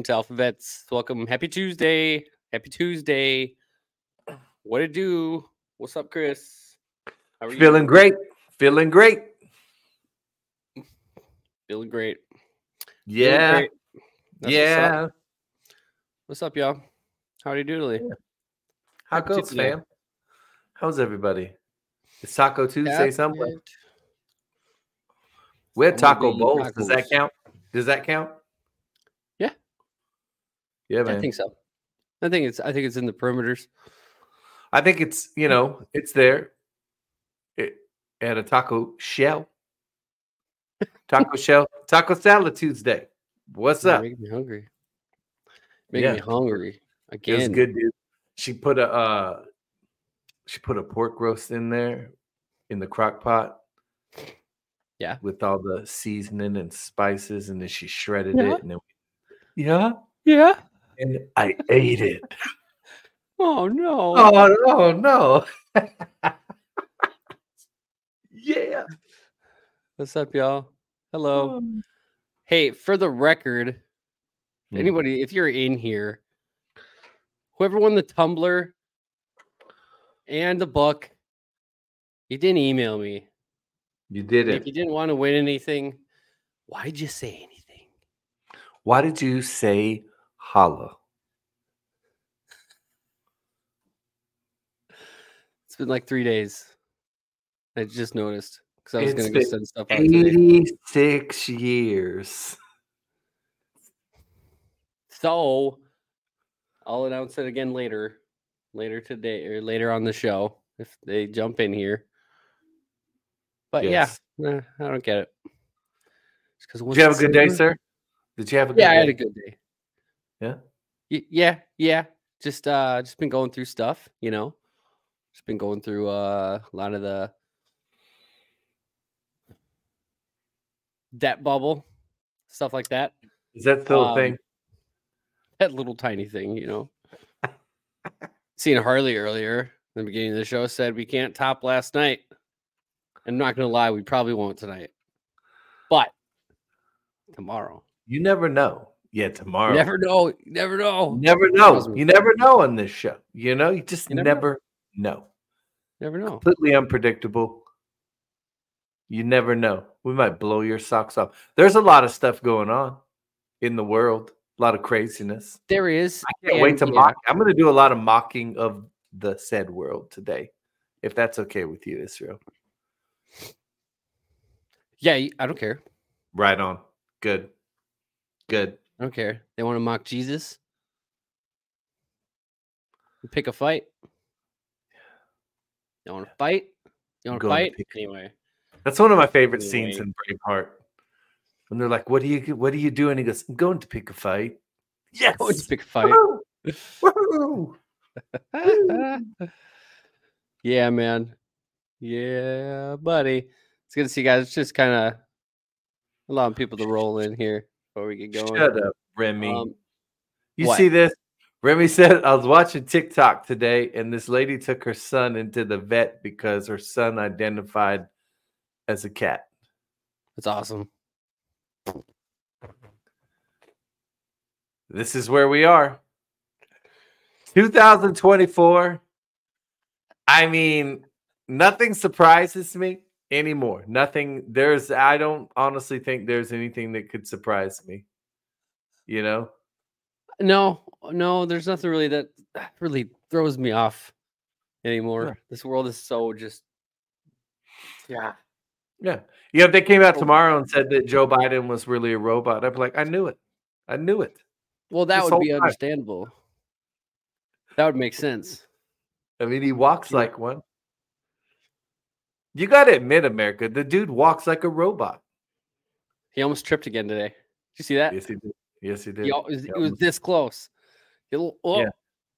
Welcome to AlphaVets. Welcome. Happy Tuesday. Happy Tuesday. What it do? What's up, Chris? How are Feeling you? great. Feeling great. Feeling great. Yeah. Feeling great. yeah. What's up. what's up, y'all? How are you doing? Yeah. How Happy goes, Tuesday. fam? How's everybody? It's Taco Tuesday somewhere. We had taco bowls. Does that count? Does that count? Yeah, man. I think so. I think it's I think it's in the perimeters. I think it's you know it's there. It, at a taco shell. Taco shell. Taco salad Tuesday. What's up? Making me hungry. Making yeah. me hungry again. It's good, dude. She put a uh she put a pork roast in there in the crock pot. Yeah. With all the seasoning and spices, and then she shredded yeah. it. And then we, yeah. Yeah and I ate it. Oh no! Oh no! No! yeah. What's up, y'all? Hello. Um, hey, for the record, hmm. anybody, if you're in here, whoever won the tumbler and the book, you didn't email me. You did it. If you didn't want to win anything, why'd you say anything? Why did you say holla. It's been like three days. I just noticed because I was going to go send stuff. 86 years. So I'll announce it again later, later today or later on the show if they jump in here. But yes. yeah, I don't get it. Did you have a good day, sir? Did you have a good yeah, day? I had a good day. Yeah. Y- yeah, yeah. Just uh just been going through stuff, you know. Just been going through uh, a lot of the debt bubble, stuff like that. Is that still um, a thing? That little tiny thing, you know. Seeing Harley earlier in the beginning of the show said we can't top last night. I'm not gonna lie, we probably won't tonight. But tomorrow. You never know. Yeah, tomorrow. You never know. You never know. You never know. You never know on this show. You know, you just You never, never know. Never know. Completely unpredictable. You never know. We might blow your socks off. There's a lot of stuff going on in the world. A lot of craziness. There is. I can't wait to yeah, mock. I'm going to do a lot of mocking of the said world today, if that's okay with you, Israel. Yeah, I don't care. Right on. Good. Good. I don't care. They want to mock Jesus. Pick a fight. You want to fight? You want to fight? pick- Anyway, That's one of my favorite Anyway. scenes in Braveheart. When they're like, "What do you What do you do?" And he goes, "I'm going to pick a fight." Yes. going to pick a fight. Yeah, man. Yeah, buddy. It's good to see you guys. It's just kind of allowing people to roll in here before we get going. Shut up, Remy. Um, you what? see this? Remy said, I was watching TikTok today, and this lady took her son into the vet because her son identified as a cat. that's awesome. This is where we are. 2024. I mean, nothing surprises me anymore. Nothing. There's, I don't honestly think there's anything that could surprise me. You know? No, no, there's nothing really that really throws me off anymore. Yeah. This world is so just yeah. Yeah. Yeah. If they came out tomorrow and said that Joe Biden was really a robot, I'd be like, I knew it. I knew it. Well, that This would be whole time. understandable. That would make sense. I mean, he walks Yeah. like one. You got to admit, America, the dude walks like a robot. He almost tripped again today. Did you see that? Yes, he did. Yes, he did. He, it was, He it was this close. He, oh, Yeah.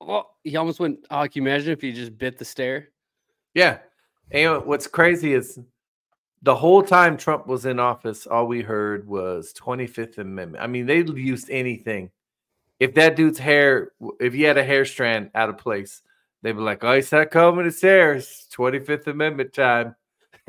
oh, he almost went. Oh, can you imagine if he just bit the stair? Yeah. And what's crazy is the whole time Trump was in office, all we heard was 25th Amendment. I mean, they used anything. If that dude's hair, if he had a hair strand out of place, they'd be like, oh, he's not combing his hair. It's 25th Amendment time.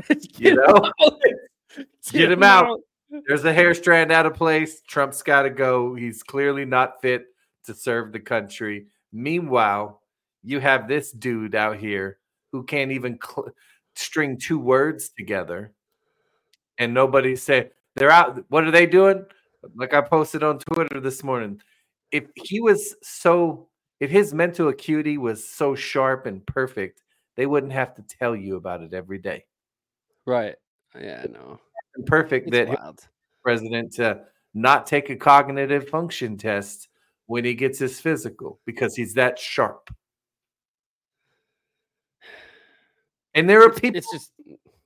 You know? Get him out. There's a hair strand out of place. Trump's got to go. He's clearly not fit to serve the country. Meanwhile, you have this dude out here who can't even cl- string two words together, and nobody say they're out. What are they doing? Like I posted on Twitter this morning. If he was so, if his mental acuity was so sharp and perfect, they wouldn't have to tell you about it every day. Right. Yeah, no. Perfect It's that wild. president to not take a cognitive function test when he gets his physical because he's that sharp. And there are It's, people it's just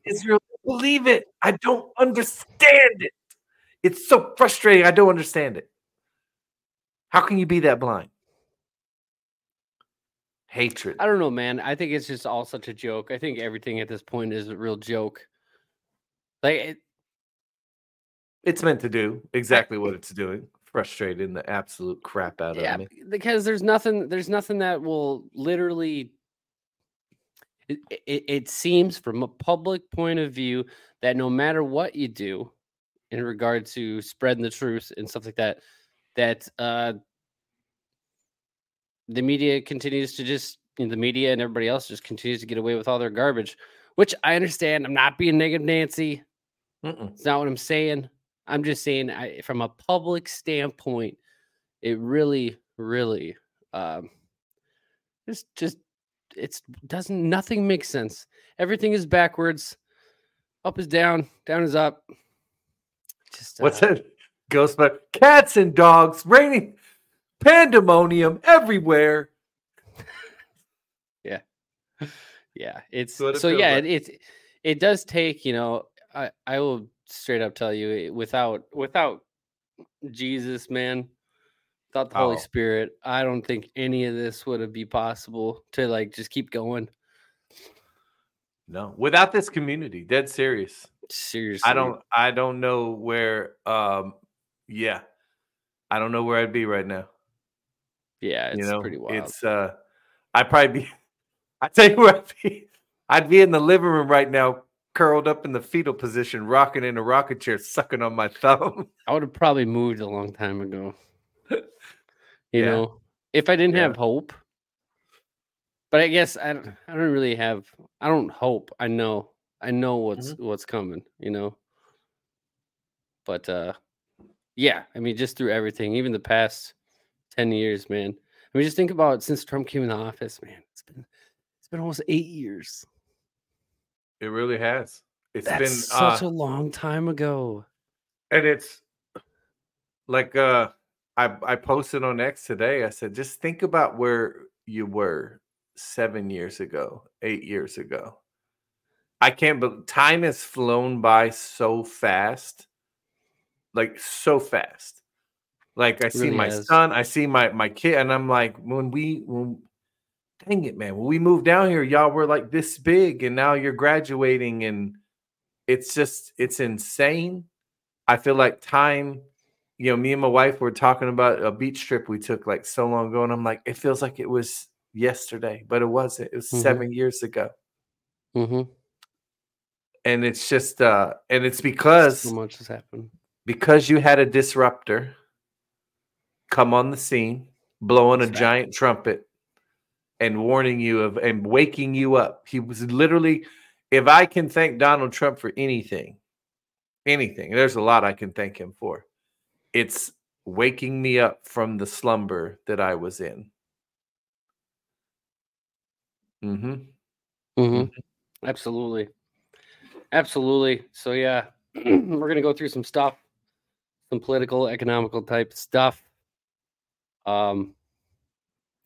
Israel believe it. I don't understand it. It's so frustrating. I don't understand it. How can you be that blind? Hatred. I don't know, man. I think it's just all such a joke. I think everything at this point is a real joke. Like it, It's meant to do exactly what it's doing. Frustrating the absolute crap out yeah, of me. because there's nothing there's nothing that will literally it, it, it seems from a public point of view that no matter what you do in regard to spreading the truth and stuff like that that uh the media continues to just you know, the media and everybody else just continues to get away with all their garbage which i understand i'm not being negative nancy Mm-mm. it's not what I'm saying. I'm just saying, I, from a public standpoint, it really, really, um, just, just, it's doesn't nothing makes sense. Everything is backwards. Up is down, down is up. Just What's uh, that? Ghost, but cats and dogs raining pandemonium everywhere. yeah yeah. it's what it so yeah like. it, it it does take you know i i will straight up tell you without without jesus man without the holy Oh. spirit i don't think any of this would have be possible to like just keep going No, without this community, dead serious. seriously I don't I don't know where um yeah. I don't know where I'd be right now. Yeah it's you know, pretty wild it's uh I'd probably be I tell you where I'd be. I'd be in the living room right now, curled up in the fetal position, rocking in a rocket chair, sucking on my thumb. i would have probably moved a long time ago You yeah. know, if I didn't yeah. have hope, but I guess I don't, I don't really have. I don't hope. I know. I know what's mm-hmm. what's coming. You know. But uh, yeah. I mean, just through everything, even the past ten years, man. I mean, just think about it, since Trump came in the office, man. It's been it's been almost eight years. It really has. It's That's been such uh, a long time ago. And it's like uh I I posted on X today. I said, just think about where you were seven years ago, eight years ago. I can't believe time has flown by so fast, like so fast. Like I see really my is. son, I see my my kid, and I'm like, when we when dang it, man, when we moved down here, y'all were like this big, and now you're graduating, and it's just it's insane. I feel like time, you know, me and my wife were talking about a beach trip we took like so long ago, and I'm like, it feels like it was yesterday, but it wasn't. It was mm-hmm. seven years ago. Mm-hmm. And it's just, uh, and it's because so much has happened because you had a disruptor come on the scene, blowing a giant trumpet and warning you of and waking you up. He was literally, if I can thank Donald Trump for anything, anything, there's a lot I can thank him for. It's waking me up from the slumber that I was in. Mm-hmm. Mm-hmm. mm-hmm. Absolutely. Absolutely. So yeah, we're gonna go through some stuff, some political, economical type stuff. Um,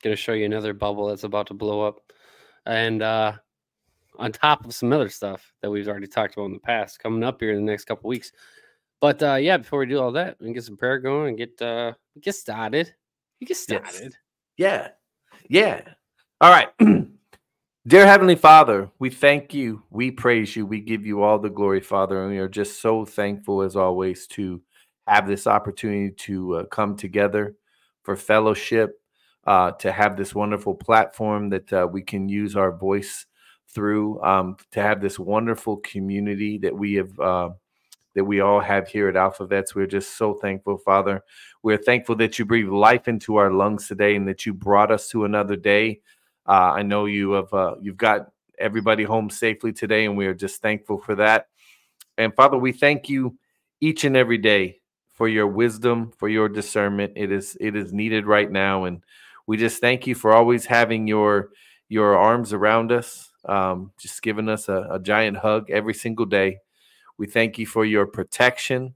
gonna show you another bubble that's about to blow up, and uh, on top of some other stuff that we've already talked about in the past, coming up here in the next couple weeks. But uh, yeah, before we do all that, we can get some prayer going and get uh, get started. You get started. Yes. Yeah, yeah. All right. Dear Heavenly Father, we thank you, we praise you, we give you all the glory, Father, and we are just so thankful as always to have this opportunity to uh, come together for fellowship, uh, to have this wonderful platform that uh, we can use our voice through, um, to have this wonderful community that we have. Uh, that we all have here at Alphavets. We're just so thankful, Father. We're thankful that you breathe life into our lungs today and that you brought us to another day uh, I know you have uh, you've got everybody home safely today, and we are just thankful for that. And Father, we thank you each and every day for your wisdom, for your discernment. It is it is needed right now, and we just thank you for always having your your arms around us, um, just giving us a, a giant hug every single day. We thank you for your protection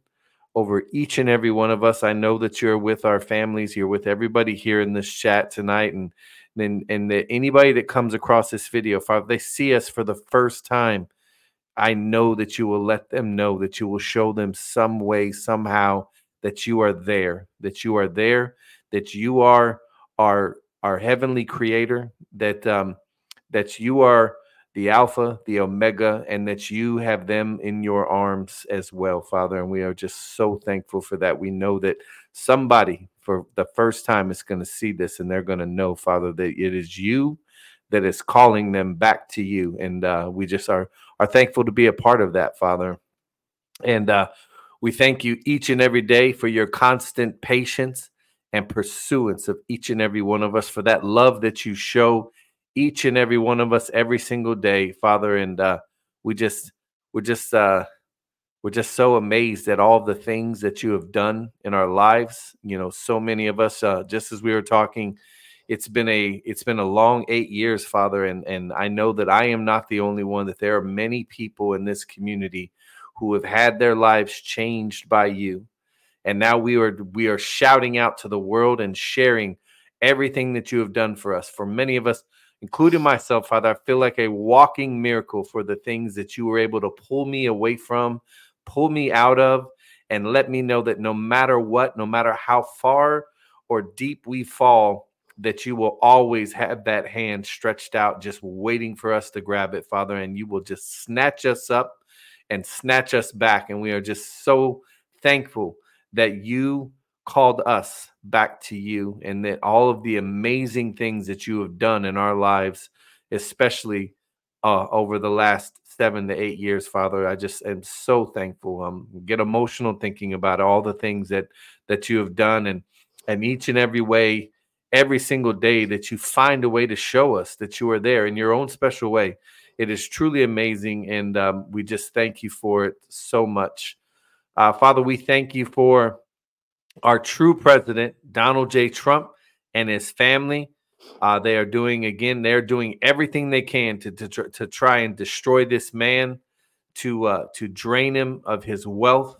over each and every one of us. I know that you're with our families, you're with everybody here in this chat tonight, and and and that anybody that comes across this video, Father, they see us for the first time. I know that you will let them know that you will show them some way, somehow, that you are there, that you are there, that you are our our heavenly creator, that um, that you are the Alpha, the Omega, and that you have them in your arms as well, Father. And we are just so thankful for that. We know that somebody for the first time is going to see this and they're going to know, Father, that it is you that is calling them back to you. And uh, we just are are thankful to be a part of that, Father. And uh, we thank you each and every day for your constant patience and pursuance of each and every one of us, for that love that you show each and every one of us every single day, Father. And uh, we just, we're just, uh, we're just so amazed at all the things that you have done in our lives. You know, so many of us, uh, just as we were talking, it's been a it's been a long eight years, Father, and and I know that I am not the only one. That there are many people in this community who have had their lives changed by you, and now we are we are shouting out to the world and sharing everything that you have done for us. For many of us, including myself, Father, I feel like a walking miracle for the things that you were able to pull me away from, pull me out of, and let me know that no matter what, no matter how far or deep we fall, that you will always have that hand stretched out, just waiting for us to grab it, Father, and you will just snatch us up and snatch us back. And we are just so thankful that you called us back to you and that all of the amazing things that you have done in our lives, especially uh, over the last seven to eight years, Father. I just am so thankful. Um, get emotional thinking about all the things that that you have done and and each and every way every single day that you find a way to show us that you are there in your own special way. It is truly amazing. And um, we just thank you for it so much. Uh, Father, we thank you for our true president, Donald J. Trump, and his family. Uh, they are doing again. They're doing everything they can to to, to try and destroy this man, to uh, to drain him of his wealth,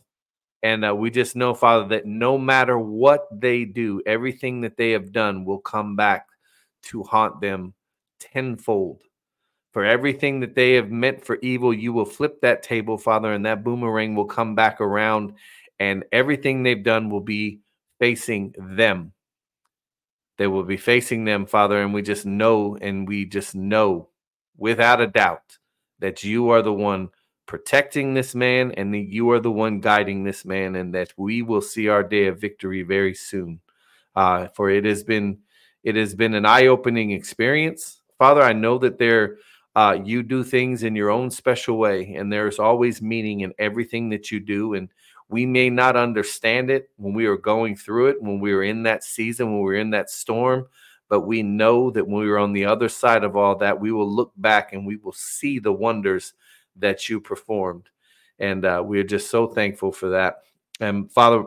and uh, we just know, Father, that no matter what they do, everything that they have done will come back to haunt them tenfold. For everything that they have meant for evil, you will flip that table, Father, and that boomerang will come back around, and everything they've done will be facing them. They will be facing them, Father, and we just know, and we just know without a doubt that you are the one protecting this man and that you are the one guiding this man and that we will see our day of victory very soon uh, for it has been it has been an eye-opening experience father i know that there uh, you do things in your own special way and there's always meaning in everything that you do and we may not understand it when we are going through it when we are in that season when we're in that storm but we know that when we are on the other side of all that we will look back and we will see the wonders that you performed. And uh, we are just so thankful for that. And Father,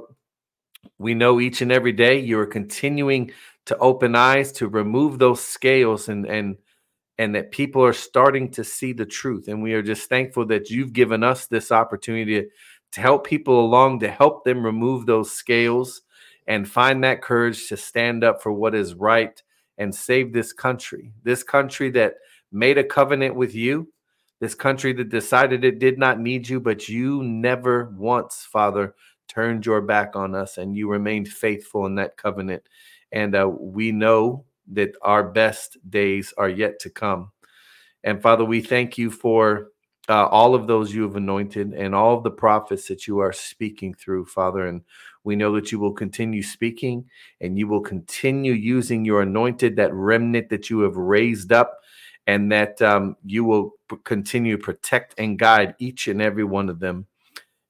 we know each and every day you are continuing to open eyes to remove those scales and and and that people are starting to see the truth. And we are just thankful that you've given us this opportunity to, to help people along, to help them remove those scales and find that courage to stand up for what is right and save this country. This country that made a covenant with you this country that decided it did not need you, but you never once, Father, turned your back on us and you remained faithful in that covenant. And uh, we know that our best days are yet to come. And Father, we thank you for uh, all of those you have anointed and all of the prophets that you are speaking through, Father. And we know that you will continue speaking and you will continue using your anointed, that remnant that you have raised up and that um, you will continue to protect and guide each and every one of them.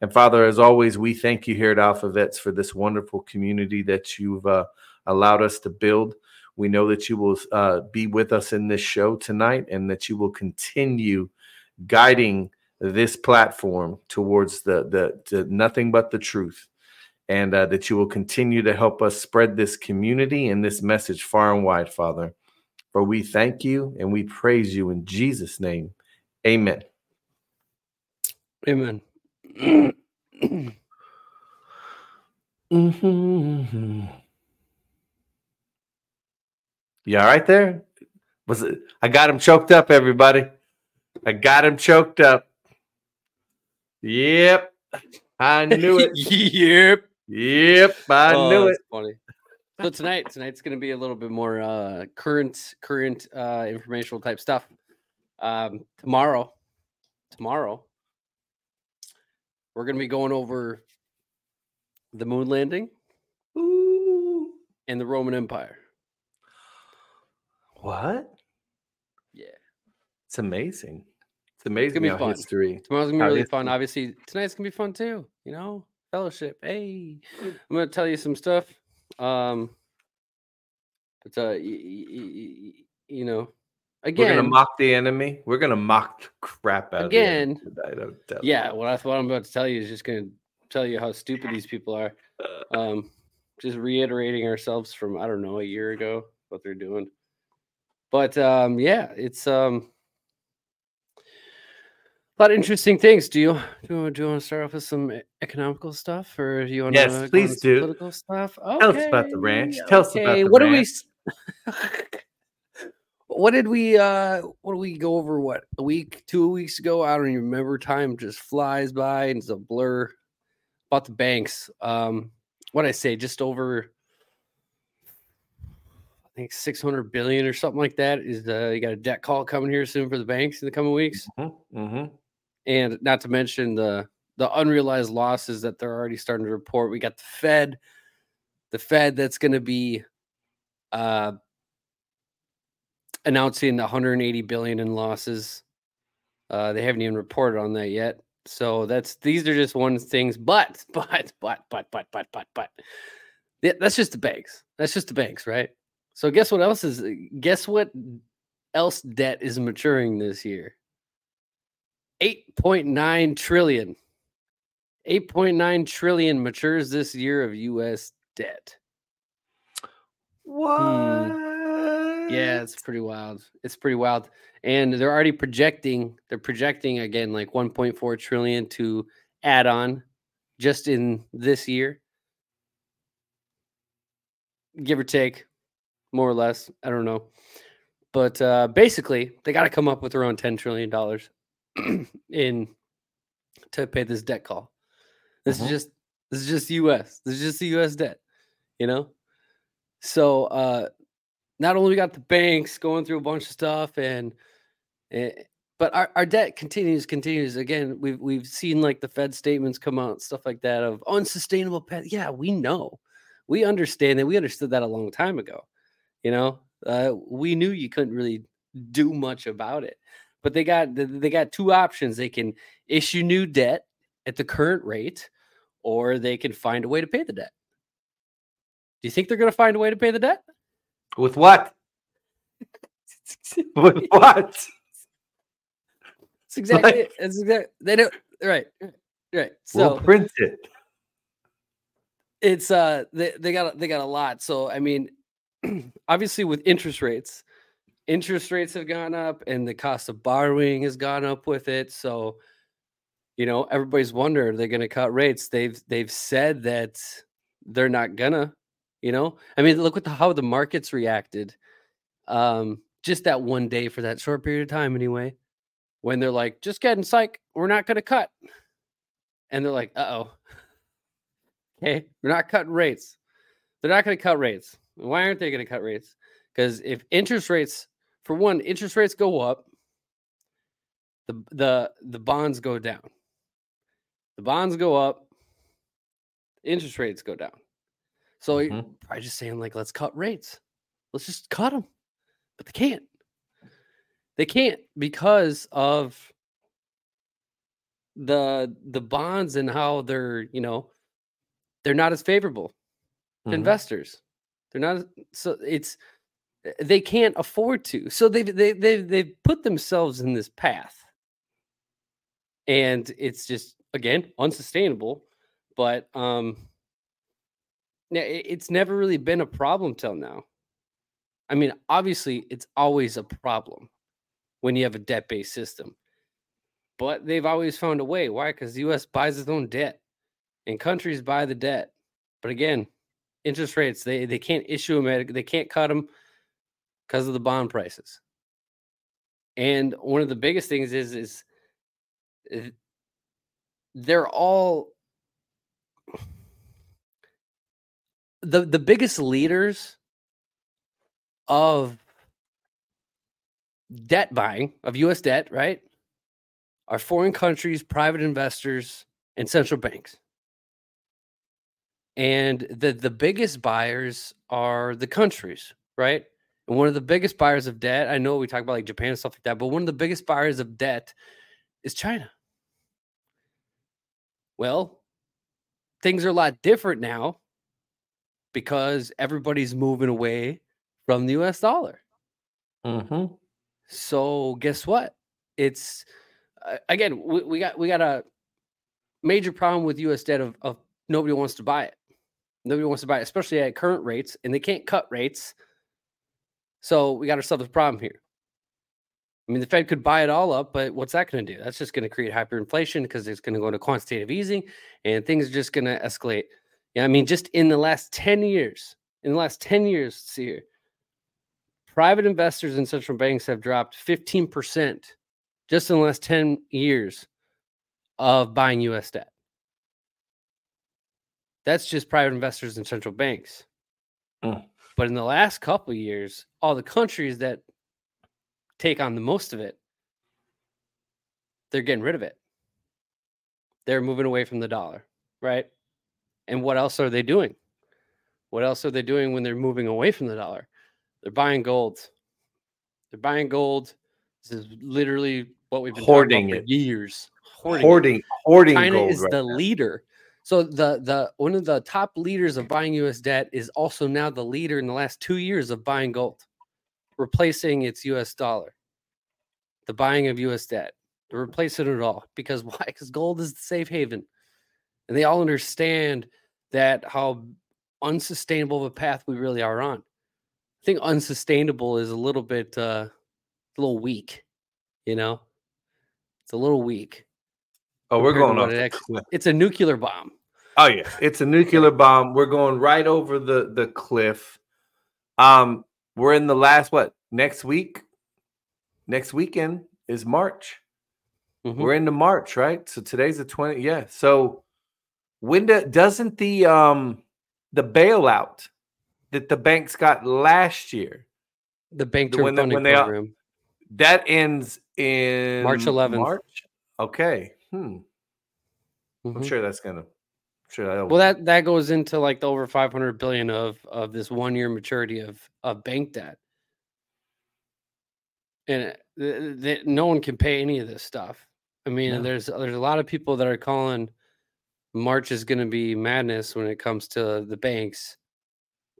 And Father, as always, we thank you here at Alpha Vets for this wonderful community that you've uh, allowed us to build. We know that you will uh, be with us in this show tonight and that you will continue guiding this platform towards the, the, nothing but the truth. And uh, that you will continue to help us spread this community and this message far and wide, Father. For we thank you and we praise you in Jesus' name. Amen. Amen. mm-hmm. You all right there? Was it? I got him choked up, everybody. I got him choked up. Yep. I knew it. yep. Yep. I oh, knew it. Funny so tonight tonight's going to be a little bit more uh current current uh informational type stuff um tomorrow tomorrow we're going to be going over the moon landing Ooh. and the roman empire what yeah it's amazing it's amazing it's gonna be fun. history tomorrow's gonna be really fun obviously tonight's gonna be fun too you know fellowship hey i'm gonna tell you some stuff um, but uh, y- y- y- you know, again, we're gonna mock the enemy. We're gonna mock the crap out again. Of yeah, what I what I'm about to tell you is just gonna tell you how stupid these people are. Um, just reiterating ourselves from I don't know a year ago what they're doing. But um, yeah, it's um a lot of interesting things. Do you do you, do you want to start off with some economical stuff, or do you want yes, to please do political stuff? Okay. Tell us about the ranch. Tell okay. us about the what ranch. do we? what did we? uh What did we go over? What a week, two weeks ago? I don't even remember. Time just flies by and it's a blur. About the banks. Um, what I say, just over. I think 600 billion or something like that is uh you got a debt call coming here soon for the banks in the coming weeks. Mm-hmm. Mm-hmm and not to mention the the unrealized losses that they're already starting to report. We got the Fed, the Fed that's going to be uh, announcing 180 billion in losses. Uh, they haven't even reported on that yet. So that's these are just one things, but but but but but but but but that's just the banks. That's just the banks, right? So guess what else is guess what else debt is maturing this year? 8.9 trillion. 8.9 trillion matures this year of US debt. What? Hmm. Yeah, it's pretty wild. It's pretty wild. And they're already projecting, they're projecting again like 1.4 trillion to add on just in this year. Give or take, more or less. I don't know. But uh, basically, they got to come up with around $10 trillion in to pay this debt call. This is just this is just US. This is just the US debt, you know? So uh not only we got the banks going through a bunch of stuff and, and eh, but our, our debt continues continues again we've we've seen like the fed statements come out stuff like that of unsustainable path yeah we know we understand that we understood that a long time ago you know uh, we knew you couldn't really do much about it but they got they got two options they can issue new debt at the current rate or they can find a way to pay the debt do you think they're going to find a way to pay the debt with what with what it's exactly like, it. It's exactly they don't right. Right. So we'll print it. It's uh they, they got they got a lot. So I mean, obviously with interest rates, interest rates have gone up and the cost of borrowing has gone up with it. So you know, everybody's wondering they're going to cut rates. They've they've said that they're not gonna. You know, I mean, look at how the markets reacted. Um, just that one day for that short period of time, anyway when they're like, just getting psych, we're not going to cut. And they're like, uh oh. Okay, we're not cutting rates. They're not going to cut rates. Why aren't they going to cut rates? Because if interest rates, for one, interest rates go up, the the the bonds go down. The bonds go up, interest rates go down. So mm-hmm. you're probably just saying like, let's cut rates. Let's just cut them, but they can't. They can't because of the the bonds and how they're, you know, they're not as favorable mm-hmm. investors. They're not so it's eh, they can't afford to. So they they they they've put themselves in this path. And it's just again unsustainable, but um it's never really been a problem till now. I mean, obviously, it's always a problem when you have a debt based system. But they've always found a way. Why? Because the US buys its own debt and countries buy the debt. But again, interest rates, they, they can't issue them, they can't cut them because of the bond prices. And one of the biggest things is, is eh, they're all the the biggest leaders of debt buying of US debt, right? Are foreign countries, private investors, and central banks. And the, the biggest buyers are the countries, right? And one of the biggest buyers of debt, I know we talk about like Japan and stuff like that, but one of the biggest buyers of debt is China. Well, things are a lot different now because everybody's moving away from the US dollar. Mm-hmm. So guess what? It's uh, again we, we, got we got a major problem with U.S. debt of, of nobody wants to buy it. Nobody wants to buy it, especially at current rates, and they can't cut rates. So we got ourselves a problem here. I mean, the Fed could buy it all up, but what's that going to do? That's just going to create hyperinflation because it's going to go into quantitative easing, and things are just going to escalate. Yeah, I mean, just in the last ten years, in the last ten years, see here, private investors in central banks have dropped 15% just in the last 10 years of buying US debt. That's just private investors and central banks. Mm. But in the last couple years, all the countries that take on the most of it, they're getting rid of it. They're moving away from the dollar, right? And what else are they doing? What else are they doing when they're moving away from the dollar? They're buying gold. They're buying gold. This is literally what we've been hoarding it years. Hoarding, hoarding, hoarding China is right the now. leader. So the the one of the top leaders of buying U.S. debt is also now the leader in the last two years of buying gold, replacing its U.S. dollar. The buying of U.S. debt, replacing it all because why? Because gold is the safe haven, and they all understand that how unsustainable of a path we really are on. I think unsustainable is a little bit uh, a little weak, you know. It's a little weak. Oh, we're going off. It it's a nuclear bomb. Oh yeah, it's a nuclear bomb. We're going right over the the cliff. Um, we're in the last what next week? Next weekend is March. Mm-hmm. We're into March, right? So today's the 20. Yeah. So when do, doesn't the um the bailout that the banks got last year, the bank term when, funding when program, that ends in March 11th. March. Okay. Hmm. Mm-hmm. I'm sure that's gonna. Sure that well, that that goes into like the over 500 billion of of this one year maturity of of bank debt, and uh, th- th- no one can pay any of this stuff. I mean, no. there's there's a lot of people that are calling March is going to be madness when it comes to the banks.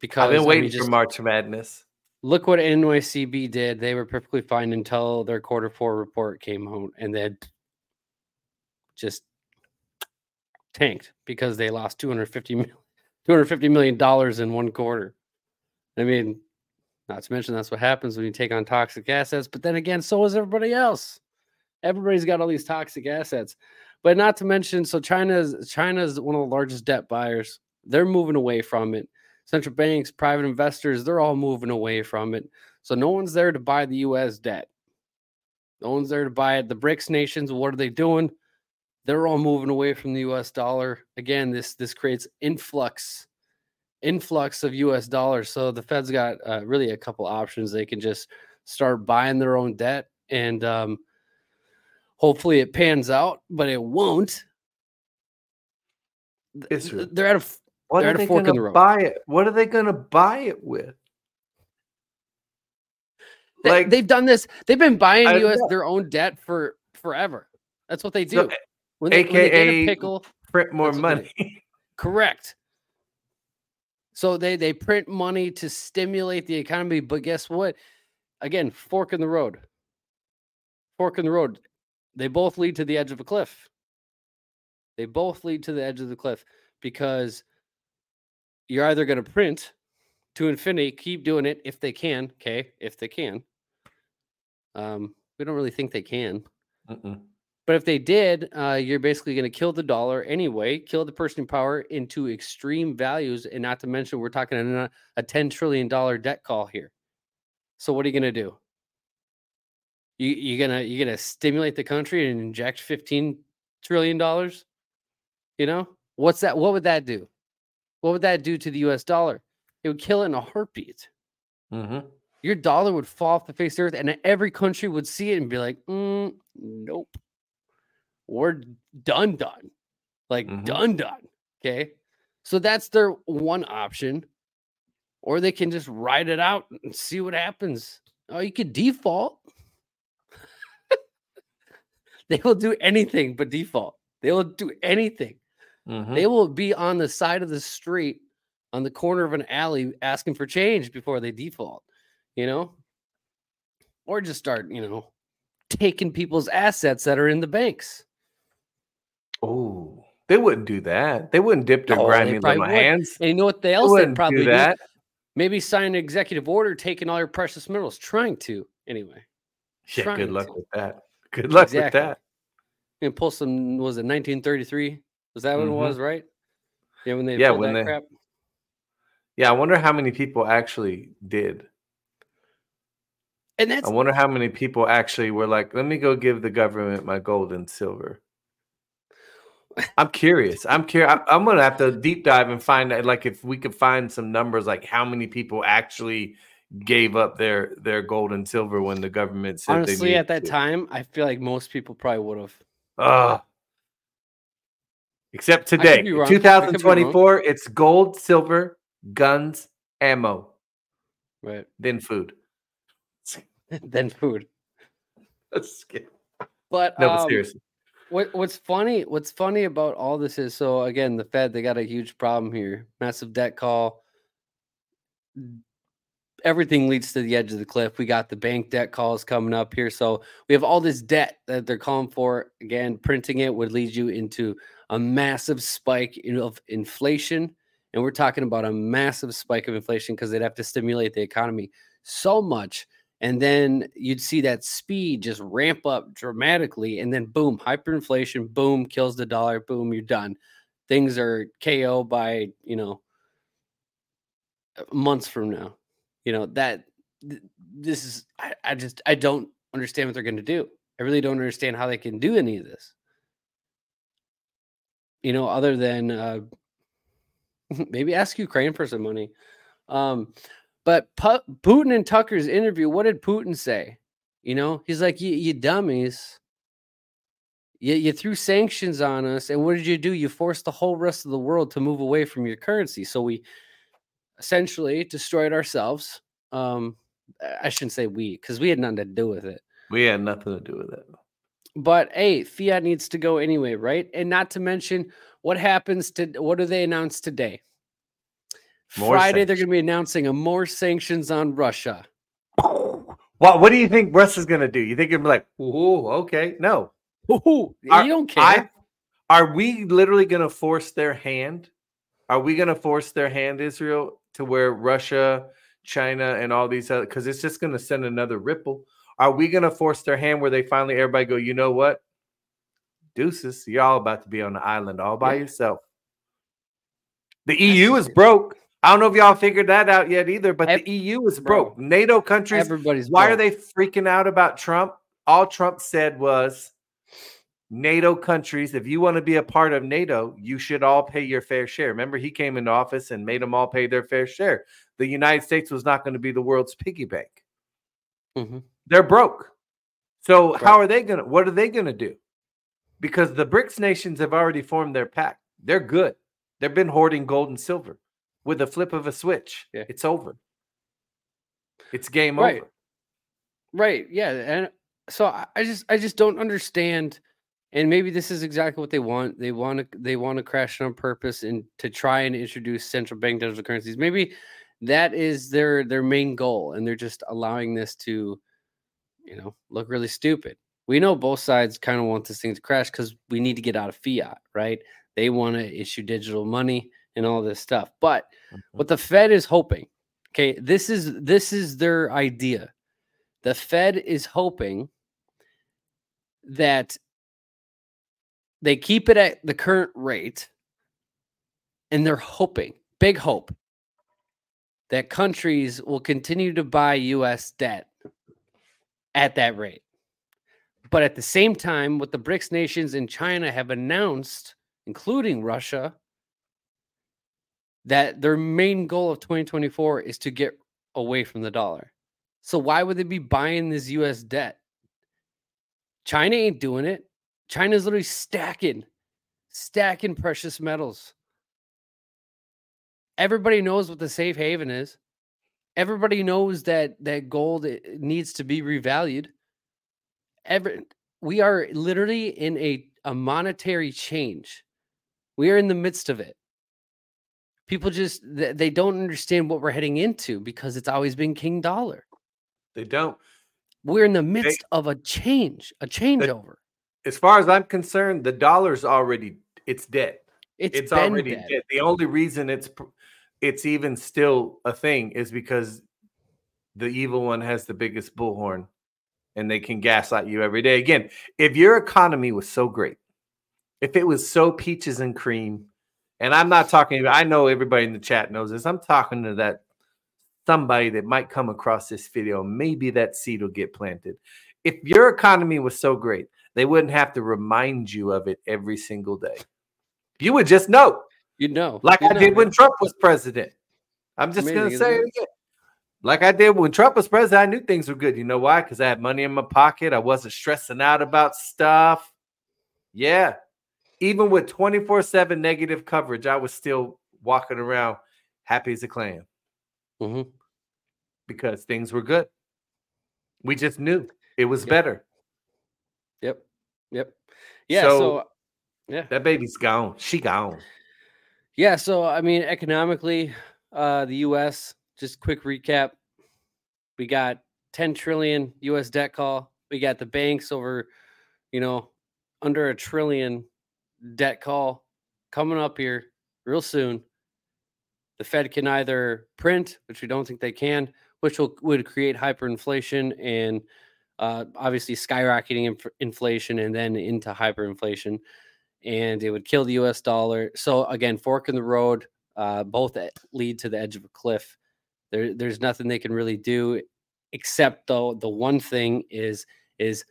Because I've been waiting I mean, just, for March Madness. Look what NYCB did. They were perfectly fine until their quarter four report came out, and then just tanked because they lost 250 million, 250 million dollars in one quarter. I mean, not to mention that's what happens when you take on toxic assets. But then again, so is everybody else. Everybody's got all these toxic assets. But not to mention, so China's China's one of the largest debt buyers. They're moving away from it. Central banks, private investors, they're all moving away from it. So no one's there to buy the US debt. No one's there to buy it. The BRICS nations, what are they doing? They're all moving away from the US dollar. Again, this this creates influx influx of US dollars. So the Fed's got uh, really a couple options. They can just start buying their own debt and um, hopefully it pans out, but it won't. It's, they're at a what are they going to buy it? What are they going to buy it with? Like they've done this. They've been buying I, U.S. their own debt for forever. That's what they do. So, when they, AKA when they pickle, print more money. Correct. So they they print money to stimulate the economy, but guess what? Again, fork in the road. Fork in the road. They both lead to the edge of a cliff. They both lead to the edge of the cliff because you're either going to print to infinity, keep doing it if they can. Okay, if they can. Um, we don't really think they can. But if they did, uh, you're basically going to kill the dollar anyway, kill the purchasing power into extreme values, and not to mention we're talking a, a ten trillion dollar debt call here. So what are you going to do? You you gonna you gonna stimulate the country and inject fifteen trillion dollars? You know what's that? What would that do? What would that do to the U.S. dollar? It would kill it in a heartbeat. Mm-hmm. Your dollar would fall off the face of the earth, and every country would see it and be like, mm, "Nope, we're done, done, like mm-hmm. done, done." Okay, so that's their one option, or they can just ride it out and see what happens. Oh, you could default. they will do anything but default. They will do anything. Mm-hmm. They will be on the side of the street on the corner of an alley asking for change before they default, you know? Or just start, you know, taking people's assets that are in the banks. Oh, they wouldn't do that. They wouldn't dip their oh, grimy little would. hands. And you know what they else they would probably do that? Do? Maybe sign an executive order taking all your precious minerals, trying to anyway. Yeah, good luck to. with that. Good luck exactly. with that. And pull some was it 1933 was that what mm-hmm. it was, right? Yeah, when they yeah when they crap? yeah. I wonder how many people actually did. And that's I wonder how many people actually were like, "Let me go give the government my gold and silver." I'm curious. I'm curious. I'm gonna have to deep dive and find out, like, if we could find some numbers, like how many people actually gave up their their gold and silver when the government said. Honestly, at that to. time, I feel like most people probably would have. Uh, Except today, 2024, it's gold, silver, guns, ammo. Right. Then food. then food. That's scary. But no, um, seriously. What what's funny? What's funny about all this is so again, the Fed they got a huge problem here, massive debt call. Everything leads to the edge of the cliff. We got the bank debt calls coming up here, so we have all this debt that they're calling for. Again, printing it would lead you into a massive spike of inflation, and we're talking about a massive spike of inflation because they'd have to stimulate the economy so much and then you'd see that speed just ramp up dramatically and then boom hyperinflation boom kills the dollar boom you're done. Things are ko by you know uh, months from now. You know that this is I, I just i don't understand what they're going to do. I really don't understand how they can do any of this. You know other than uh maybe ask ukraine for some money. Um but Putin and Tucker's interview, what did Putin say? You know, he's like, you, dummies. You, you threw sanctions on us. And what did you do? You forced the whole rest of the world to move away from your currency. So we essentially destroyed ourselves. Um, I shouldn't say we, because we had nothing to do with it. We had nothing to do with it. But hey, fiat needs to go anyway, right? And not to mention what happens to what do they announce today? More Friday, sanctions. they're going to be announcing a more sanctions on Russia. What What do you think Russia's going to do? You think you're like, oh, okay, no, Ooh, are, you don't care. I, are we literally going to force their hand? Are we going to force their hand, Israel, to where Russia, China, and all these other? Because it's just going to send another ripple. Are we going to force their hand where they finally everybody go? You know what? Deuces, you're all about to be on the island all by yeah. yourself. The EU is broke. I don't know if y'all figured that out yet either, but the EU is broke. Bro, NATO countries, everybody's why broke. are they freaking out about Trump? All Trump said was NATO countries, if you want to be a part of NATO, you should all pay your fair share. Remember, he came into office and made them all pay their fair share. The United States was not going to be the world's piggy bank. Mm-hmm. They're broke. So, right. how are they going to, what are they going to do? Because the BRICS nations have already formed their pact. They're good. They've been hoarding gold and silver with a flip of a switch. Yeah. It's over. It's game right. over. Right. Yeah. And so I just I just don't understand. And maybe this is exactly what they want. They want to they want to crash it on purpose and to try and introduce central bank digital currencies. Maybe that is their their main goal, and they're just allowing this to, you know, look really stupid. We know both sides kind of want this thing to crash because we need to get out of fiat, right? They want to issue digital money and all this stuff. But mm-hmm. what the Fed is hoping, okay, this is this is their idea. The Fed is hoping that they keep it at the current rate and they're hoping, big hope, that countries will continue to buy US debt at that rate. But at the same time, what the BRICS nations and China have announced, including Russia, that their main goal of 2024 is to get away from the dollar. So why would they be buying this US debt? China ain't doing it. China's literally stacking, stacking precious metals. Everybody knows what the safe haven is. Everybody knows that that gold eh, needs to be revalued. Every, we are literally in a, a monetary change. We are in the midst of it people just they don't understand what we're heading into because it's always been king dollar. They don't. We're in the midst they, of a change a changeover. as far as i'm concerned the dollar's already it's dead. It's, it's already dead. dead. The only reason it's it's even still a thing is because the evil one has the biggest bullhorn and they can gaslight you every day. Again if your economy was so great if it was so peaches and cream and I'm not talking, I know everybody in the chat knows this. I'm talking to that somebody that might come across this video. Maybe that seed will get planted. If your economy was so great, they wouldn't have to remind you of it every single day. You would just know. You'd know. Like You'd I know, did man. when Trump was president. I'm just going to say it again. Like I did when Trump was president, I knew things were good. You know why? Because I had money in my pocket. I wasn't stressing out about stuff. Yeah, even with 24 7 negative coverage, I was still walking around happy as a clam mm-hmm. because things were good. We just knew it was yep. better. Yep. Yep. Yeah. So, so yeah, that baby's gone. She gone. Yeah. So I mean, economically, uh, the U.S. Just quick recap: we got 10 trillion U.S. debt call. We got the banks over, you know, under a trillion debt call coming up here real soon. The Fed can either print, which we don't think they can, which will would create hyperinflation and uh, obviously skyrocketing inf- inflation and then into hyperinflation, and it would kill the U.S. dollar. So again, fork in the road. Uh, both lead to the edge of a cliff. There, there's nothing they can really do, except though the one thing is is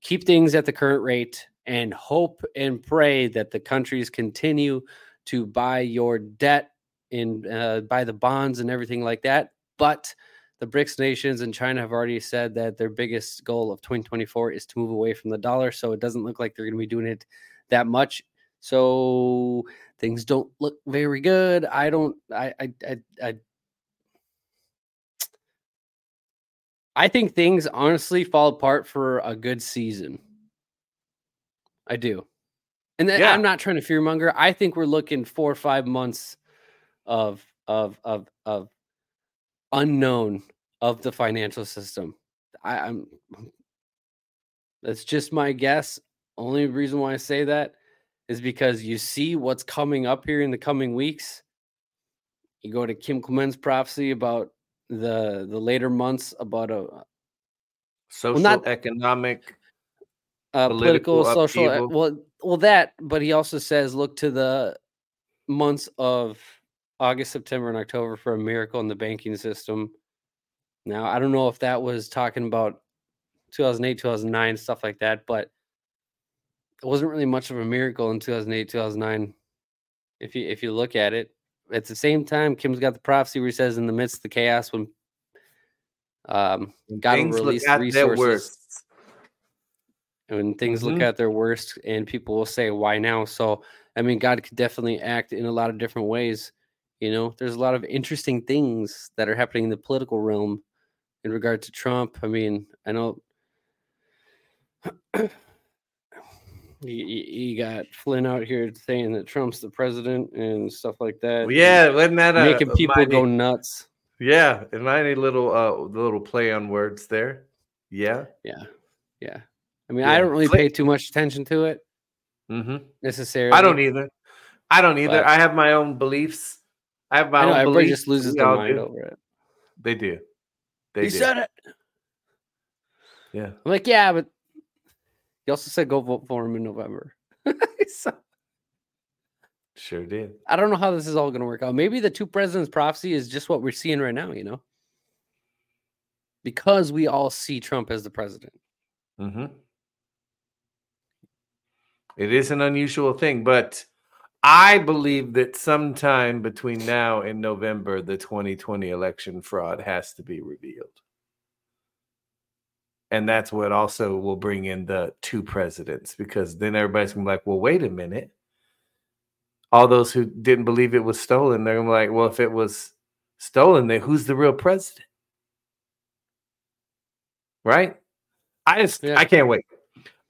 keep things at the current rate and hope and pray that the countries continue to buy your debt and uh, buy the bonds and everything like that. But the BRICS nations and China have already said that their biggest goal of 2024 is to move away from the dollar. So it doesn't look like they're going to be doing it that much. So things don't look very good. I don't. I. I. I. I, I think things honestly fall apart for a good season. I do. And then, yeah. I'm not trying to fearmonger. I think we're looking four or five months of of of of unknown of the financial system. I, I'm that's just my guess. Only reason why I say that is because you see what's coming up here in the coming weeks. You go to Kim Clement's prophecy about the the later months about a social, well, not, economic, uh, political, political social. Well, well, that. But he also says, look to the months of August, September, and October for a miracle in the banking system. Now, I don't know if that was talking about 2008, 2009, stuff like that, but it wasn't really much of a miracle in 2008, 2009. If you if you look at it, at the same time, Kim's got the prophecy where he says, in the midst of the chaos, when um, God will release resources, when things mm-hmm. look at their worst, and people will say, "Why now?" So, I mean, God could definitely act in a lot of different ways. You know, there's a lot of interesting things that are happening in the political realm in regard to Trump. I mean, I know you, you, got Flynn out here saying that Trump's the president and stuff like that. Well, yeah, wasn't that a, making people mighty, go nuts? Yeah, and any little uh little play on words there. Yeah, yeah, yeah. I mean, yeah. I don't really pay too much attention to it mm-hmm. necessarily. I don't either. I don't either. But, I have my own beliefs. I have my I know, own everybody beliefs. just loses their mind do. over it. They do. They he do. said it. Yeah. I'm like, yeah, but he also said go vote for him in November. so, sure did. I don't know how this is all going to work out. Maybe the two presidents prophecy is just what we're seeing right now, you know? Because we all see Trump as the president. Mm-hmm. It is an unusual thing, but I believe that sometime between now and November, the 2020 election fraud has to be revealed. And that's what also will bring in the two presidents because then everybody's gonna be like, well, wait a minute. All those who didn't believe it was stolen, they're gonna be like, well, if it was stolen, then who's the real president? Right? I just yeah. I can't wait.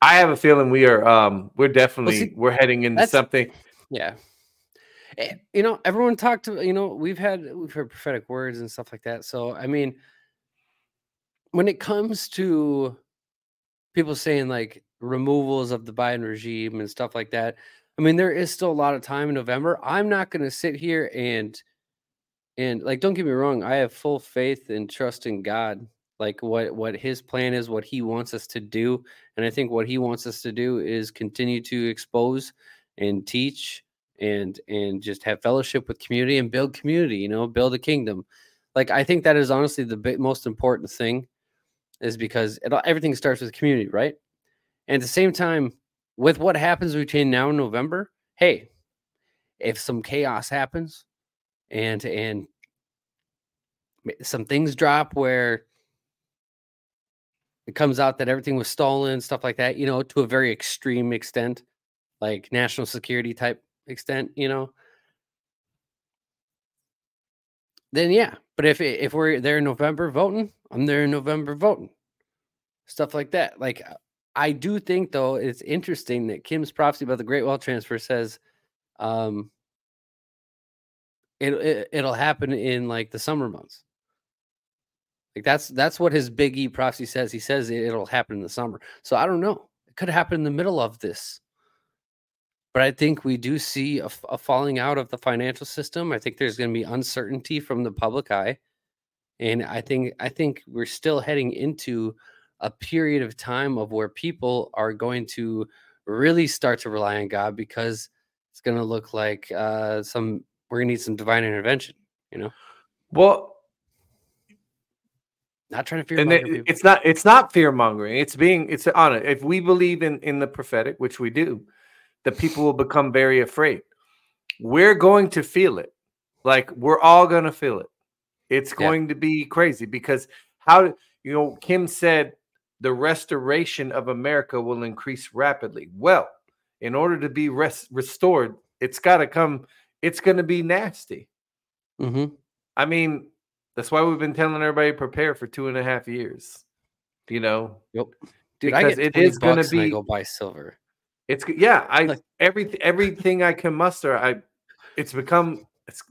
I have a feeling we are um we're definitely well, see, we're heading into something yeah. Eh, you know, everyone talked to, you know, we've had we've heard prophetic words and stuff like that. So, I mean, when it comes to people saying like removals of the Biden regime and stuff like that, I mean, there is still a lot of time in November. I'm not going to sit here and and like don't get me wrong, I have full faith and trust in God. Like what what his plan is, what he wants us to do, and I think what he wants us to do is continue to expose and teach and and just have fellowship with community and build community you know build a kingdom. Like i think that is honestly the most important thing is because it, everything starts with community right? And at the same time with what happens between now and november hey if some chaos happens and and some things drop where it comes out that everything was stolen stuff like that you know to a very extreme extent like national security type extent, you know. Then yeah, but if if we're there in November voting, I'm there in November voting. Stuff like that. Like I do think though it's interesting that Kim's prophecy about the Great Wealth Transfer says, um, it, it it'll happen in like the summer months. Like that's that's what his big E prophecy says. He says it, it'll happen in the summer. So I don't know. It could happen in the middle of this. But I think we do see a, a falling out of the financial system. I think there's going to be uncertainty from the public eye, and I think I think we're still heading into a period of time of where people are going to really start to rely on God because it's going to look like uh, some we're going to need some divine intervention. You know. Well, not trying to fear and it, it's not it's not fear mongering. It's being it's on it if we believe in in the prophetic which we do that people will become very afraid. We're going to feel it. Like we're all going to feel it. It's going yeah. to be crazy because how you know kim said the restoration of america will increase rapidly. Well in order to be res- restored it's got to come it's going to be nasty. Mm-hmm. i mean that's why we've been telling everybody prepare for two and a half years. You know, yep. Dude, because I get it is going to be. I go buy silver. It's yeah. I every everything I can muster. I it's become it's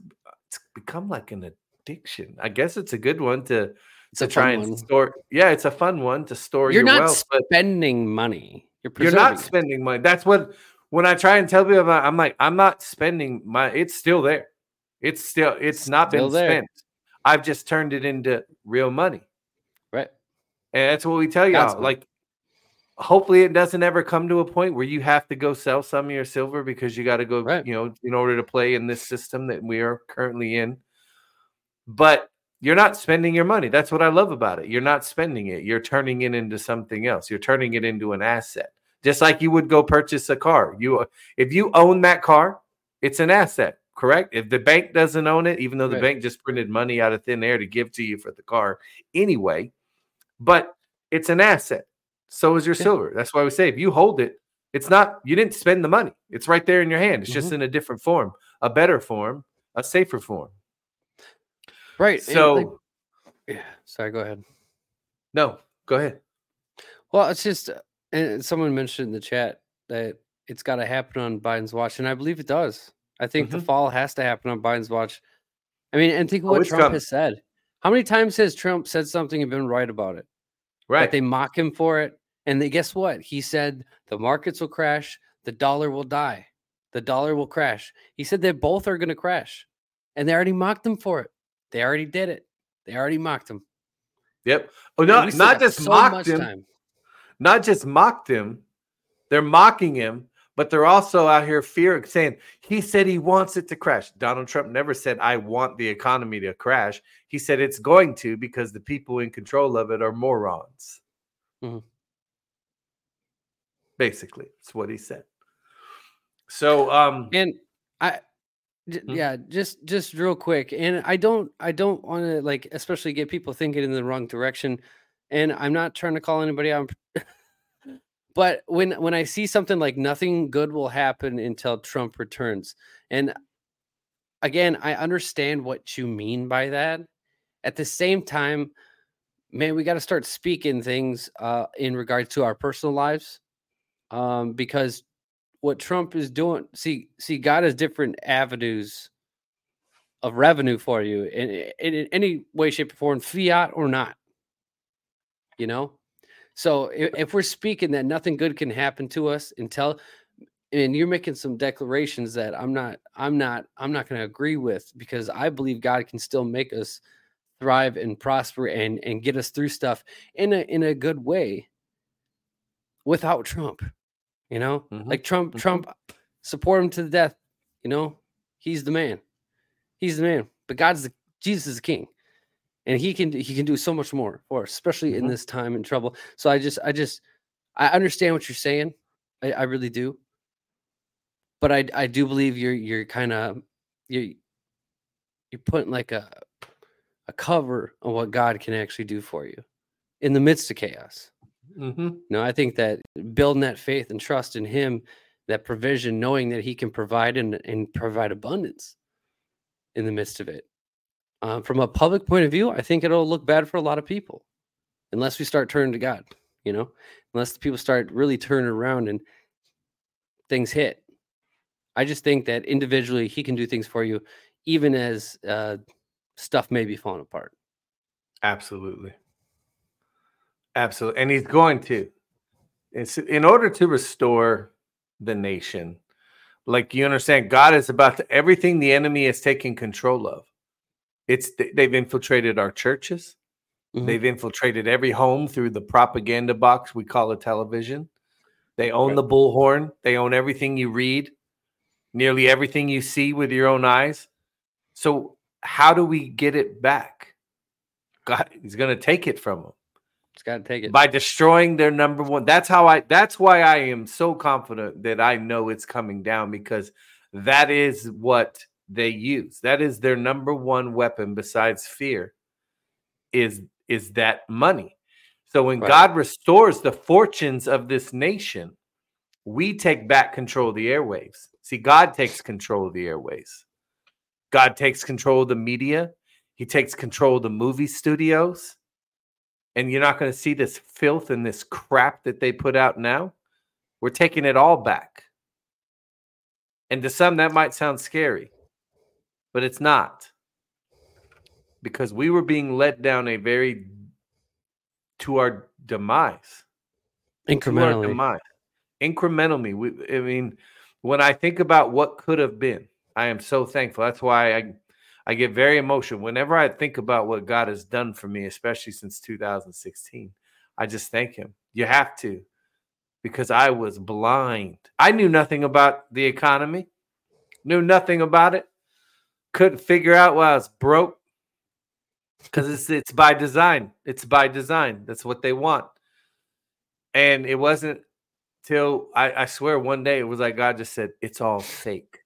it's become like an addiction. I guess it's a good one to it's to try and one. store. Yeah, it's a fun one to store. You're your not wealth, spending money. You're, you're not spending money. That's what when I try and tell people about. I'm like, I'm not spending my. It's still there. It's still. It's, it's not been there. spent. I've just turned it into real money. Right. And that's what we tell y'all. Like, hopefully, it doesn't ever come to a point where you have to go sell some of your silver because you got to go, right. you know, in order to play in this system that we are currently in. But you're not spending your money. That's what I love about it. You're not spending it. You're turning it into something else. You're turning it into an asset. Just like you would go purchase a car. You if you own that car, it's an asset correct? If the bank doesn't own it, even though the right. bank just printed money out of thin air to give to you for the car anyway, but it's an asset. So is your yeah. silver. That's why we say if you hold it, it's not you didn't spend the money. It's right there in your hand. It's mm-hmm. just in a different form, a better form, a safer form. Right. So like, yeah, sorry, go ahead. No, go ahead. Well, it's just uh, and someone mentioned in the chat that it's got to happen on Biden's watch, and I believe it does. I think mm-hmm. the fall has to happen on Biden's watch. I mean, and think of oh, what Trump coming. has said. How many times has Trump said something and been right about it? Right. That they mock him for it. And they, guess what? He said the markets will crash, the dollar will die, the dollar will crash. He said that both are going to crash. And they already mocked him for it. They already did it. They already mocked him. Yep. Oh, no, not just so mocked him. Time. Not just mocked him. They're mocking him but they're also out here fear saying he said he wants it to crash. Donald Trump never said I want the economy to crash. He said it's going to because the people in control of it are morons. Mm-hmm. Basically, that's what he said. So, um, and I, hmm? yeah, just just real quick, and I don't I don't want to like especially get people thinking in the wrong direction. And I'm not trying to call anybody out but when when I see something like nothing good will happen until Trump returns, and again, I understand what you mean by that. At the same time, man, we got to start speaking things uh, in regards to our personal lives, um, because what Trump is doing, see, see, God has different avenues of revenue for you in, in, in any way, shape, or form, fiat or not. You know, so if, if, we're speaking that nothing good can happen to us until and you're making some declarations that I'm not I'm not I'm not going to agree with because I believe God can still make us thrive and prosper and and get us through stuff in a in a good way without Trump. You know? Mm-hmm. Like Trump mm-hmm. Trump support him to the death, you know? He's the man. He's the man. But God's the Jesus is the king and he can he can do so much more for us, especially mm-hmm. in this time in trouble. So I just I just I understand what you're saying. I, I really do. But I I do believe you're you're kind of you you're putting like a a cover on what God can actually do for you in the midst of chaos. Mm-hmm. No, I think that building that faith and trust in Him, that provision, knowing that He can provide and, and provide abundance in the midst of it, uh, from a public point of view, I think it'll look bad for a lot of people unless we start turning to God. you know, unless the people start really turning around and things hit. I just think that individually he can do things for you, even as uh, stuff may be falling apart. Absolutely. Absolutely. And he's going to. It's in order to restore the nation. Like you understand, God is about to everything the enemy is taking control of. It's they've infiltrated our churches. Mm-hmm. They've infiltrated every home through the propaganda box we call a television. They own right. the bullhorn. They own everything you read, nearly everything you see with your own eyes. So how do we get it back? God, He's going to take it from them. He's got to take it by destroying their number one. That's how I. That's why I am so confident that I know it's coming down because that is what they use. That is their number one weapon besides fear. Is is that money? So when right. God restores the fortunes of this nation, we take back control of the airwaves. See, God takes control of the airways. God takes control of the media. He takes control of the movie studios and you're not going to see this filth and this crap that they put out now. We're taking it all back. And to some, that might sound scary, but it's not. Because we were being led down a very to our demise. Incrementally. Our demise. Incrementally. We, I mean, when I think about what could have been, I am so thankful. That's why I I get very emotional whenever I think about what God has done for me, especially since 2016. I just thank Him. You have to, because I was blind. I knew nothing about the economy, knew nothing about it, couldn't figure out why I was broke. Because it's it's by design. It's by design. That's what they want. And it wasn't till I, I swear one day it was like God just said, It's all fake.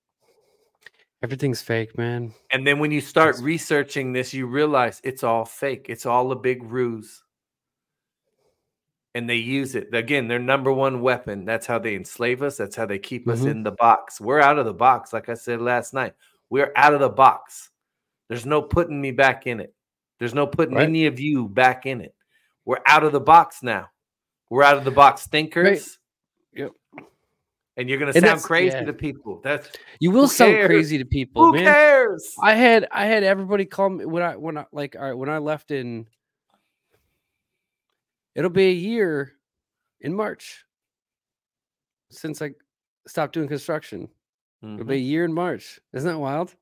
Everything's fake, man. And then when you start it's... researching this, you realize it's all fake. It's all a big ruse. And they use it. Again, their number one weapon. That's how they enslave us. That's how they keep mm-hmm. us in the box. We're out of the box. Like I said last night, we're out of the box. There's no putting me back in it. There's no putting right. any of you back in it. We're out of the box now. We're out of the box thinkers. Right. Yep and you're gonna and sound crazy yeah. to people. That's you will sound crazy to people. Who man. cares? I had I had everybody call me when I when I like all right when I left in. It'll be a year in March since I stopped doing construction. Mm-hmm. It'll be a year in March. Isn't that wild?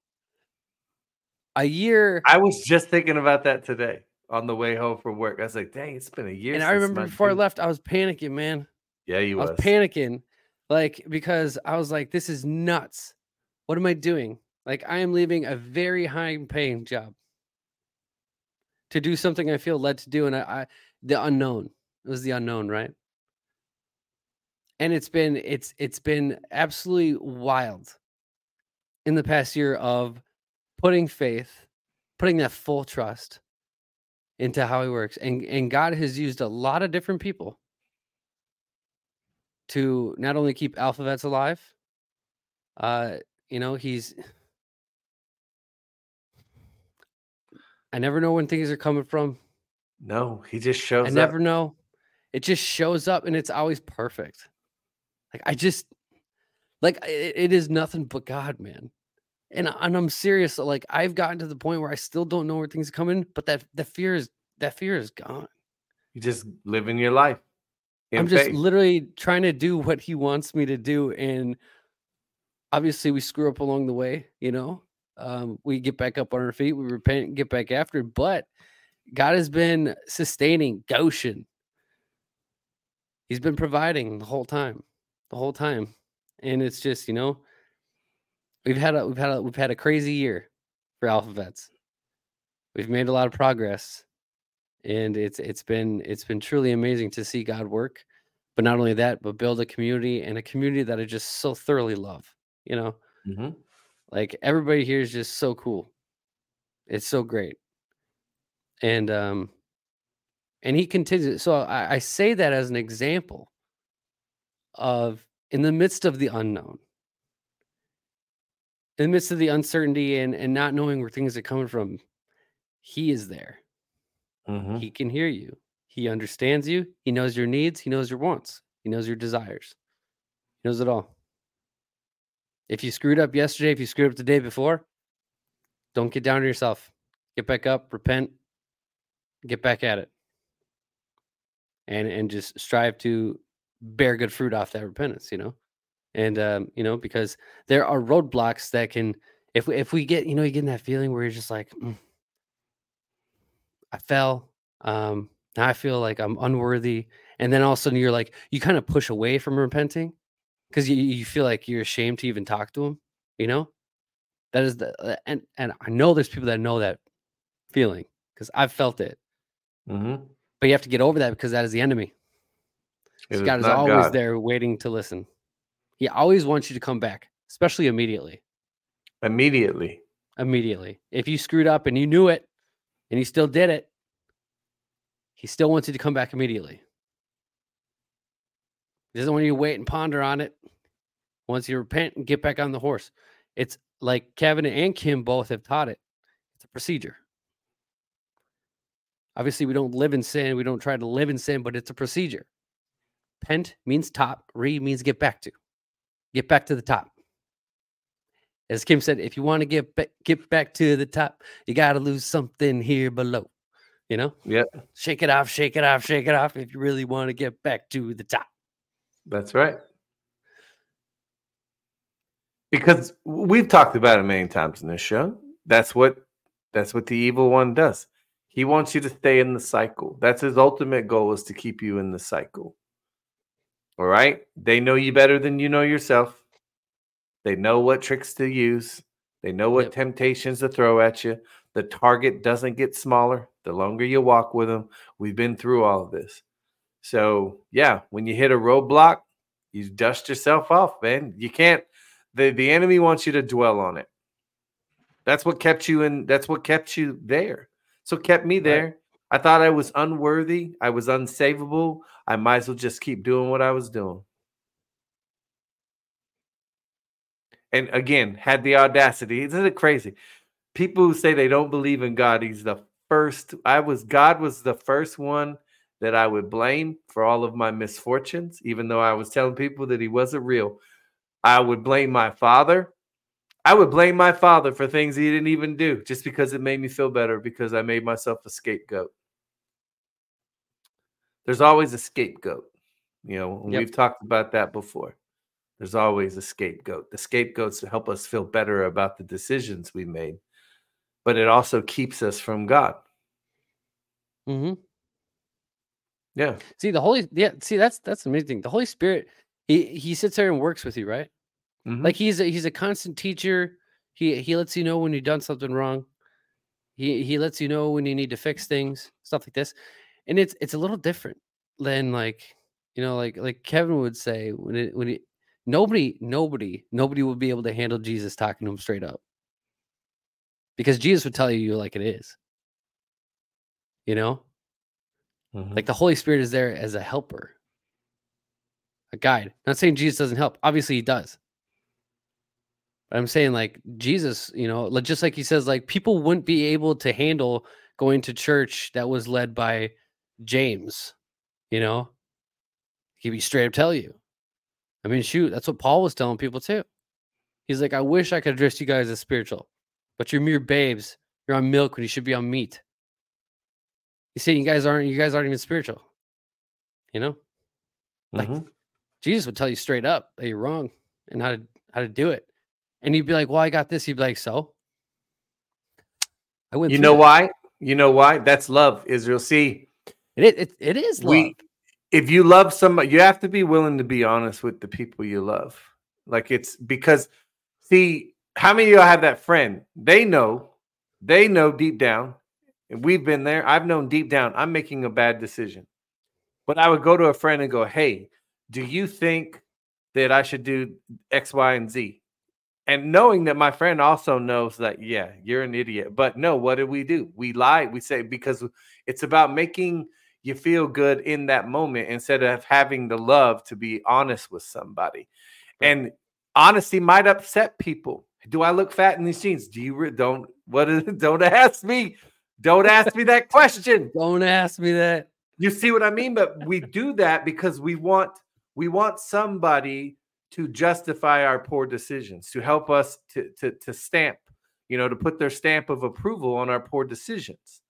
A year. I was just thinking about that today on the way home from work. I was like, "Dang, it's been a year." And I remember before I left, I was panicking, man. Yeah, you was. was panicking like because I was like, this is nuts. What am I doing? Like I am leaving a very high paying job to do something I feel led to do, and I, I the unknown. It was the unknown, right? And it's been it's it's been absolutely wild in the past year of putting faith, putting that full trust into how he works. And and God has used a lot of different people to not only keep AlphaVets alive, uh, you know, he's I never know when things are coming from. No, he just shows I never know. It just shows up and it's always perfect. Like I just like it, it is nothing but God, man. And, and I'm serious. Like I've gotten to the point where I still don't know where things are coming, but that the fear is that fear is gone. You just living your life. I'm just literally trying to do what he wants me to do. And obviously, we screw up along the way, you know. Um, we get back up on our feet, we repent, get back after. But God has been sustaining Goshen. He's been providing the whole time, the whole time, and it's just you know, we've had a we've had a we've had a crazy year for AlphaVets. We've made a lot of progress, and it's it's been it's been truly amazing to see God work. But not only that, but build a community and a community that I just so thoroughly love. You know, mm-hmm. like everybody here is just so cool. It's so great, and um, and he continues. So I, I say that as an example of in the midst of the unknown, in the midst of the uncertainty and and not knowing where things are coming from, he is there Mm-hmm. He can hear you. He understands you. He knows your needs. He knows your wants. He knows your desires. He knows it all. If you screwed up yesterday, if you screwed up the day before, don't get down on yourself. Get back up, repent, get back at it. And and just strive to bear good fruit off that repentance, you know? And um, you know, because there are roadblocks that can if we if we get, you know, you get in that feeling where you're just like, mm, I fell. Um, now I feel like I'm unworthy. And then all of a sudden you're like, you kind of push away from repenting because you, you feel like you're ashamed to even talk to him, you know? That is the uh, and and I know there's people that know that feeling because I've felt it. Mm-hmm. But you have to get over that because that is the enemy. It is God is not always God. there waiting to listen. He always wants you to come back, especially immediately. Immediately. Immediately. If you screwed up and you knew it and you still did it, he still wants you to come back immediately. He doesn't want you to wait and ponder on it. Once you repent and get back on the horse. It's like Kevin and Kim both have taught it. It's a procedure. Obviously, we don't live in sin. We don't try to live in sin, but it's a procedure. Pent means top. Re means get back to. Get back to the top. As Kim said, if you want to get back, get back to the top, you got to lose something here below. You know, Yeah. shake it off, shake it off, shake it off. If you really want to get back to the top. That's right. Because we've talked about it many times in this show. That's what that's what the evil one does. He wants you to stay in the cycle. That's his ultimate goal is to keep you in the cycle. All right? They know you better than you know yourself. They know what tricks to use. They know what Yep. temptations to throw at you. The target doesn't get smaller the longer you walk with them. We've been through all of this. So, yeah, when you hit a roadblock, you dust yourself off, man. You can't the the enemy wants you to dwell on it. That's what kept you in that's what kept you there. So kept me there. I thought I was unworthy, I was unsavable. I might as well just keep doing what I was doing. And again, had the audacity. Isn't it crazy? People who say they don't believe in God, he's the first. I was God was the first one that I would blame for all of my misfortunes, even though I was telling people that he wasn't real. I would blame my father. I would blame my father for things he didn't even do just because it made me feel better because I made myself a scapegoat. There's always a scapegoat. You know, Yep. we've talked about that before. There's always a scapegoat. The scapegoats help us feel better about the decisions we made, but it also keeps us from God. Mm-hmm. Yeah. See the Holy, yeah. See that's that's amazing. The Holy Spirit, he he sits there and works with you, right? Mhm. Like he's a, he's a constant teacher. He he lets you know when you've done something wrong. He he lets you know when you need to fix things, stuff like this. And it's it's a little different than like you know like like Kevin would say when it when it nobody nobody nobody would be able to handle Jesus talking to him straight up because Jesus would tell you like it is. You know, Mhm. like the Holy Spirit is there as a helper, a guide. Not saying Jesus doesn't help. Obviously, he does. But I'm saying like Jesus, you know, like just like he says, like people wouldn't be able to handle going to church that was led by James. You know, he'd be straight up tell you. I mean, shoot, that's what Paul was telling people too. He's like, I wish I could address you guys as spiritual, but you're mere babes. You're on milk when you should be on meat. He's saying you guys aren't you guys aren't even spiritual. You know? Like Mhm. Jesus would tell you straight up that you're wrong and how to how to do it. And you'd be like, Well, I got this. You'd be like, so I went You know that." why? You know why? That's love, Israel. See, It, it, it is love. we if you love somebody, you have to be willing to be honest with the people you love. Like it's because see, how many of y'all have that friend? They know, they know deep down, and we've been there. I've known deep down, I'm making a bad decision. But I would go to a friend and go, Hey, do you think that I should do X, Y, and Z? And knowing that my friend also knows that, yeah, you're an idiot. But no, what do we do? We lie. We say, because it's about making you feel good in that moment instead of having the love to be honest with somebody. Right. And honesty might upset people. Do I look fat in these jeans? Do you re- don't what is don't ask me. Don't ask me that question. Don't ask me that. You see what I mean? But we do that because we want we want somebody to justify our poor decisions, to help us to to to stamp, you know, to put their stamp of approval on our poor decisions.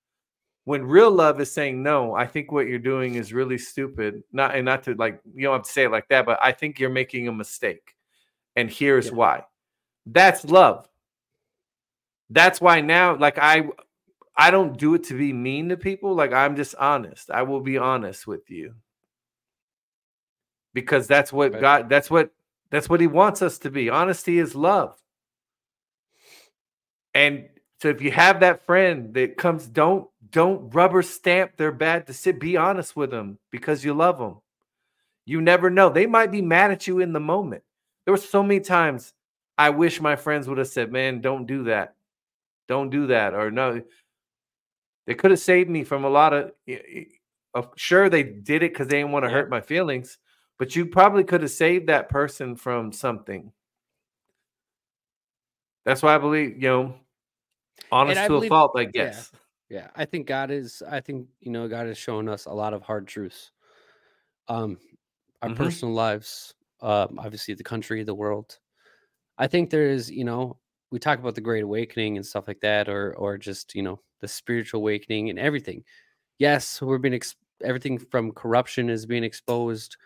When real love is saying no, I think what you're doing is really stupid. Not and not to like you don't have to say it like that, but I think you're making a mistake. And here's yeah. why. That's love. That's why now, like I I don't do it to be mean to people. Like I'm just honest. I will be honest with you. Because that's what. God that's what that's what he wants us to be. Honesty is love. And so if you have that friend that comes don't don't rubber stamp their bad to sit be honest with them because you love them. You never know. They might be mad at you in the moment. There were so many times I wish my friends would have said, "Man, don't do that. Don't do that." Or no, they could have saved me from a lot of. of sure, they did it because they didn't want to yeah. hurt my feelings, but you probably could have saved that person from something. That's why I believe, you know, honest to believe, a fault, I guess. Yeah, yeah, I think God is. I think you know, God has shown us a lot of hard truths. Um, our mm-hmm. personal lives, um, obviously the country, the world. I think there is, you know, we talk about the Great Awakening and stuff like that, or or just you know the spiritual awakening and everything. Yes, we're being ex- everything from corruption is being exposed.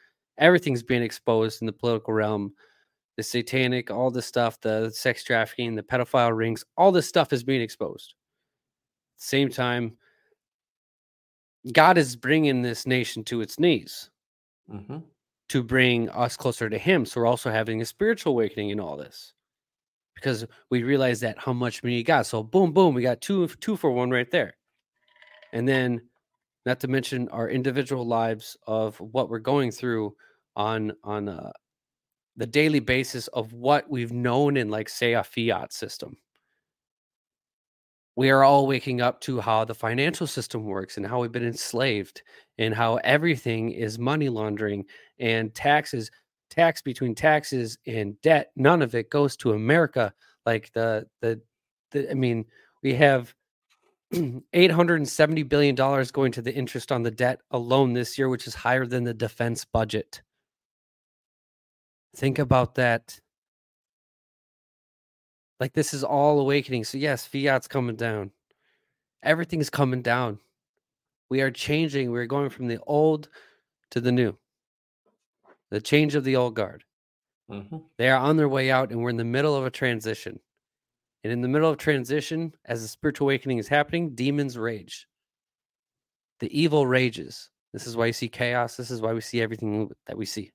Everything's being exposed in the political realm. The satanic, all the stuff, the sex trafficking, the pedophile rings, all this stuff is being exposed. Same time, God is bringing this nation to its knees mm-hmm. to bring us closer to Him. So we're also having a spiritual awakening in all this because we realize that how much we you got. So boom, boom, we got two two for one right there. And then not to mention our individual lives of what we're going through on on uh, the daily basis of what we've known in like say a fiat system. We are all waking up to how the financial system works and how we've been enslaved and how everything is money laundering and taxes tax between taxes and debt none of it goes to america like the the, the i mean we have 870 billion dollars going to the interest on the debt alone this year which is higher than the defense budget think about that like this is all awakening so yes fiat's coming down everything's coming down we are changing we're going from the old to the new the change of the old guard. Mm-hmm. They are on their way out, and we're in the middle of a transition. And in the middle of transition, as the spiritual awakening is happening, demons rage. The evil rages. This is why you see chaos. This is why we see everything that we see.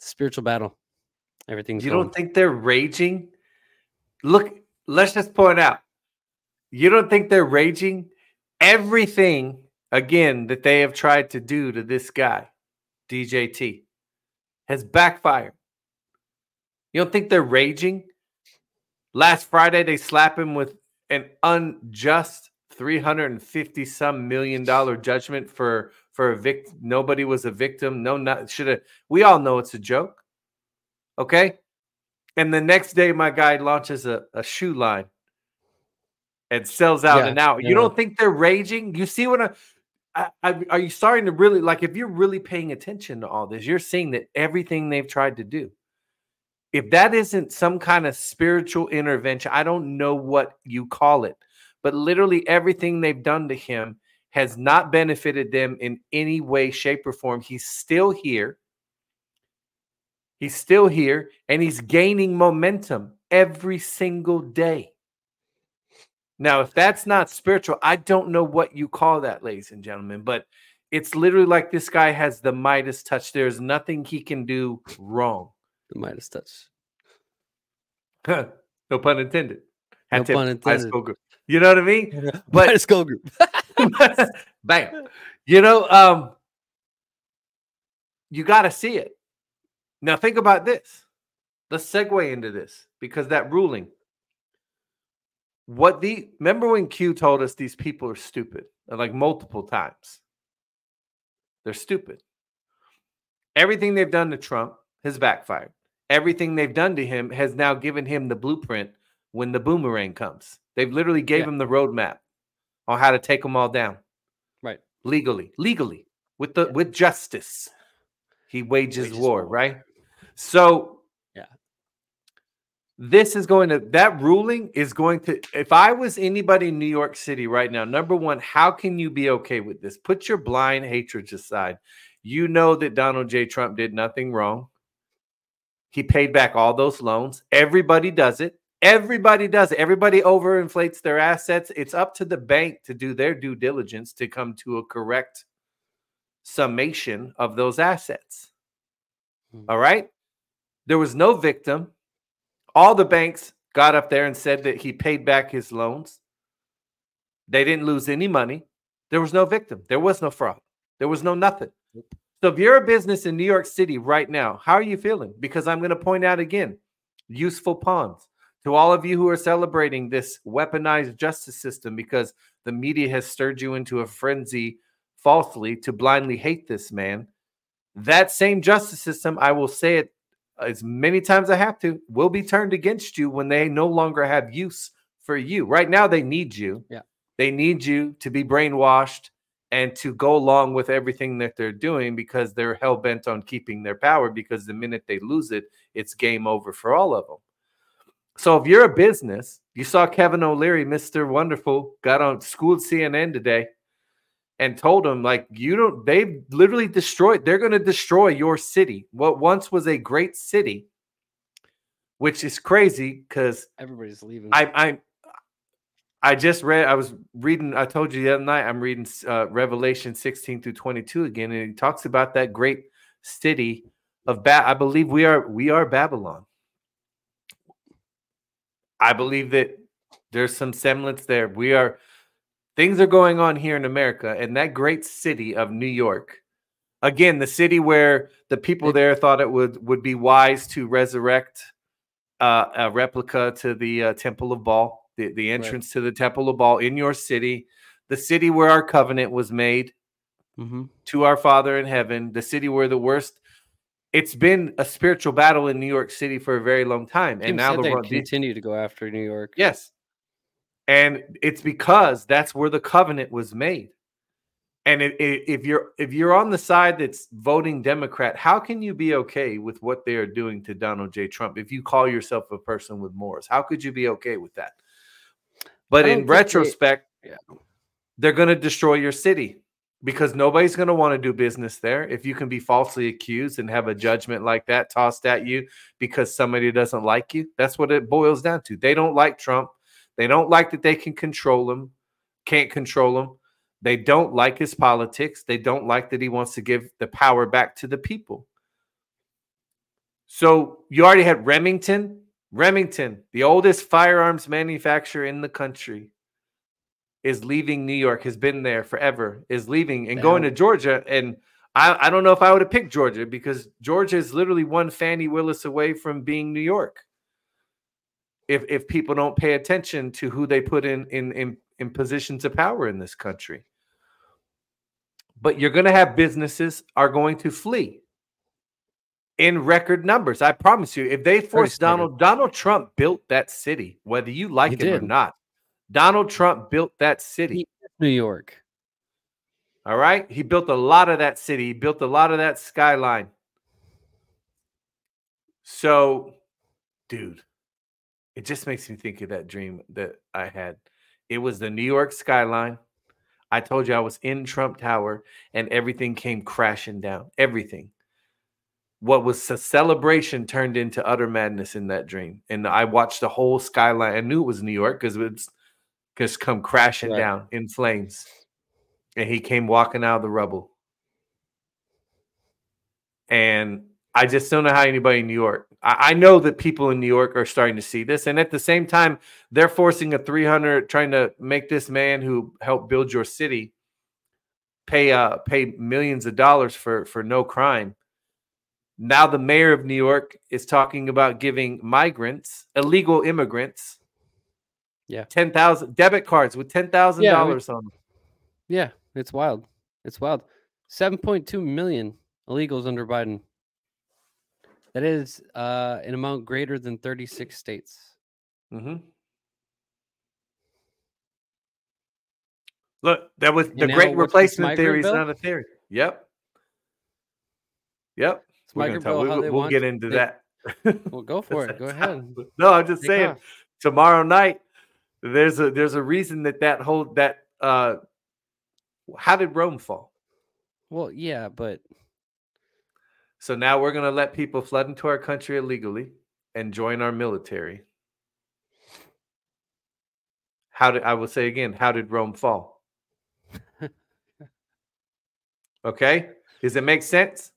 Spiritual battle. Everything's. You going. don't think they're raging? Look, let's just point out. You don't think they're raging? Everything again that they have tried to do to this guy, DJT has backfired. You don't think they're raging? Last Friday, they slap him with an unjust 350 some million dollar judgment for for a victim. Nobody was a victim. No, not should have. We all know it's a joke. Okay. And the next day, my guy launches a, a shoe line and sells out yeah, and out. Yeah. You don't think they're raging? You see what I I, I, are you starting to really like if you're really paying attention to all this you're seeing that everything they've tried to do if that isn't some kind of spiritual intervention i don't know what you call it but literally everything they've done to him has not benefited them in any way shape or form he's still here he's still here and he's gaining momentum every single day now, if that's not spiritual, I don't know what you call that, ladies and gentlemen, but it's literally like this guy has the Midas touch. There's nothing he can do wrong. The Midas touch. no pun intended. Had no pun intended. Group. You know what I mean? But Midas Gold Group. bam. You know, um, you got to see it. Now, think about this. Let's segue into this because that ruling what the remember when Q told us these people are stupid like multiple times? They're stupid. Everything they've done to Trump has backfired. Everything they've done to him has now given him the blueprint when the boomerang comes. They've literally gave yeah. him the roadmap on how to take them all down. Right. Legally. Legally. with the with justice. He wages, wages war, war, right? So yeah. This is going to that ruling is going to if I was anybody in New York City right now, number one, how can you be okay with this? Put your blind hatred aside. You know that Donald J. Trump did nothing wrong. He paid back all those loans. Everybody does it. Everybody does it. Everybody overinflates their assets. It's up to the bank to do their due diligence to come to a correct summation of those assets. Hmm. All right. There was no victim. All the banks got up there and said that he paid back his loans. They didn't lose any money. There was no victim. There was no fraud. There was no nothing. So if you're a business in New York City right now, how are you feeling? Because I'm going to point out again useful pawns to all of you who are celebrating this weaponized justice system because the media has stirred you into a frenzy falsely to blindly hate this man. That same justice system, I will say it as many times I have to, will be turned against you when they no longer have use for you. Right now, they need you. Yeah. They need you to be brainwashed and to go along with everything that they're doing because they're hell bent on keeping their power. Because the minute they lose it, it's game over for all of them. So if you're a business, you saw Kevin O'Leary, Mr. Wonderful, got on schooled CNN today and told them like you don't they've literally destroyed they're going to destroy your city what once was a great city which is crazy because everybody's leaving i i i just read i was reading i told you the other night i'm reading uh, revelation 16 through 22 again and he talks about that great city of ba- i believe we are we are babylon i believe that there's some semblance there we are things are going on here in America and that great city of New York. Again, the city where the people there thought it would would be wise to resurrect uh, a replica to the uh, Temple of Baal, the, the entrance right. to the Temple of Baal in your city, the city where our covenant was made mm-hmm. to our Father in heaven, the city where the worst. It's been a spiritual battle in New York City for a very long time, and now they continue to go after New York. Yes, and it's because that's where the covenant was made. And if you're if you're on the side that's voting democrat how can you be okay with what they are doing to donald j. Trump if you call yourself a person with morals? How could you be okay with that? But in retrospect they, yeah. they're going to destroy your city because nobody's going to want to do business there if you can be falsely accused and have a judgment like that tossed at you because somebody doesn't like you that's what it boils down to they don't like trump they don't like that they can control him, can't control him. They don't like his politics. They don't like that he wants to give the power back to the people. So you already had Remington. Remington, the oldest firearms manufacturer in the country, is leaving New York, has been there forever, is leaving and Damn. going to Georgia. And I, I don't know if I would have picked Georgia because Georgia is literally one Fani Willis away from being New York if if people don't pay attention to who they put in in in, in positions of power in this country. But you're going to have businesses are going to flee in record numbers. I promise you. If they force Donald Donald Trump built that city, whether you like he it did. or not. Donald Trump built that city. New York. All right. He built a lot of that city. He built a lot of that skyline. So, dude, it just makes me think of that dream that I had. It was the New York skyline. I told you I was in Trump Tower and everything came crashing down. Everything. What was a celebration turned into utter madness in that dream. And I watched the whole skyline. I knew it was New York because it's just come crashing right. down in flames. And he came walking out of the rubble. And I just don't know how anybody in New York. I, I, know that people in New York are starting to see this, and at the same time, they're forcing a 300, trying to make this man who helped build your city pay uh pay millions of dollars for for no crime. Now the mayor of New York is talking about giving migrants, illegal immigrants, yeah, ten thousand debit cards with ten thousand yeah, dollars on them. Yeah, it's wild. It's wild. Seven point two million illegals under Biden. That is uh, an amount greater than 36 states. Mm-hmm. Look, that was the great replacement theory is not a theory. Yep. Yep. It's We're gonna talk. We'll we'll get into they- that. Well, go for it. Go ahead. No, I'm just Take saying. off. Tomorrow night, there's a there's a reason that that whole that uh, how did Rome fall? Well, yeah, but So now we're gonna let people flood into our country illegally and join our military. How did I will say again? How did Rome fall? okay, does it make sense?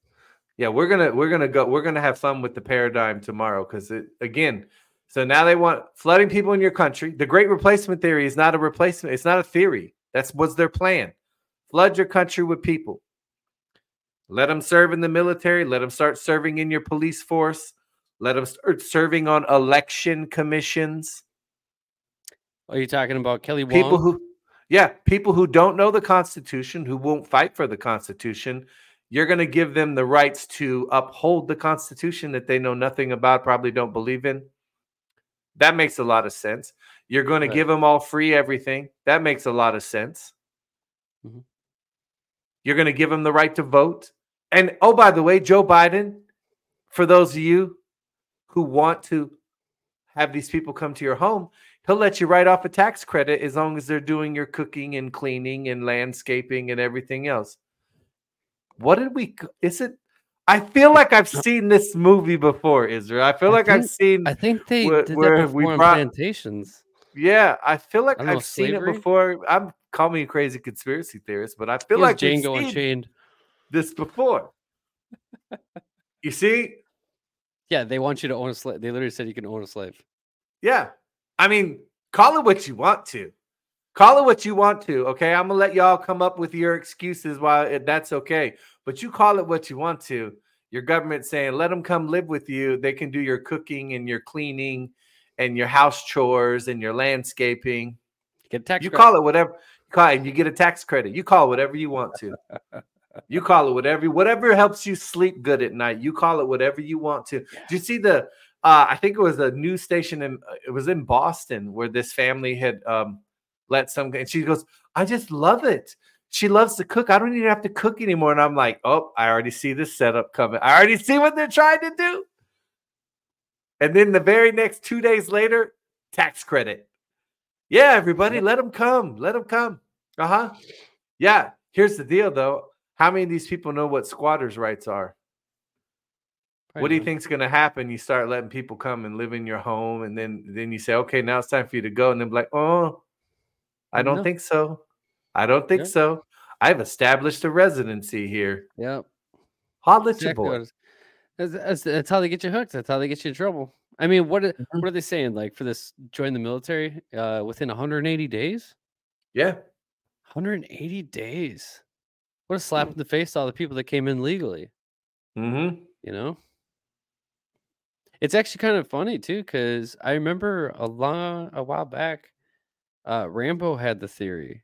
Yeah, we're gonna we're gonna go. We're gonna have fun with the paradigm tomorrow because it again. So now they want flooding people in your country. The Great Replacement theory is not a replacement. It's not a theory. That's what's their plan. Flood your country with people. Let them serve in the military. Let them start serving in your police force. Let them start serving on election commissions. are you talking about Kelly Wong? People who, yeah, people who don't know the Constitution, who won't fight for the Constitution, you're going to give them the rights to uphold the Constitution that they know nothing about, probably don't believe in. That makes a lot of sense. You're going to Right. give them all free everything. That makes a lot of sense. Mhm. You're going to give them the right to vote. And oh, by the way, Joe Biden, for those of you who want to have these people come to your home, he'll let you write off a tax credit as long as they're doing your cooking and cleaning and landscaping and everything else. What did we? Is it? I feel like I've seen this movie before, Israel. I feel I like I've seen. I think they where- did where that before on brought- plantations. yeah, I feel like I I've seen it before. I'm call me a crazy conspiracy theorist, but I feel like Django seen Unchained. this before. you see, Yeah, they want you to own a slave. They literally said you can own a slave. Yeah. I mean, call it what you want to. Call it what you want to. Okay. I'm to let y'all come up with your excuses while it, that's okay. But you call it what you want to. Your government saying, let them come live with you. They can do your cooking and your cleaning and your house chores and your landscaping. Get a tax You credit. call it whatever. You call it, and you get a tax credit. You call it whatever you want to. you call it whatever whatever helps you sleep good at night. You call it whatever you want to. Yeah. Do you see the? Uh, I think it was a news station in it was in Boston where this family had um, let some and she goes, I just love it. She loves to cook. I don't even have to cook anymore. And I'm like, oh, I already see this setup coming. I already see what they're trying to do. And then the very next two days later, tax credit. Yeah, everybody, let them come. Let them come. Uh huh. Yeah. Here's the deal, though. How many of these people know what squatters' rights are? what do you think's going to happen? You start letting people come and live in your home, and then then you say, okay, now it's time for you to go, and then be like, oh, I don't No. think so. I don't think Yeah. so. I've established a residency here. Yep. Holla at your boy. what it is. That's, that's, that's how they get you hooked. That's how they get you in trouble. I mean, what are, Mhm. what are they saying? Like for this, join the military uh, within 180 days. Yeah. 180 days. What a slap in the face to all the people that came in legally. Mm-hmm. You know. It's actually kind of funny too, because I remember a long a while back, uh, Rambo had the theory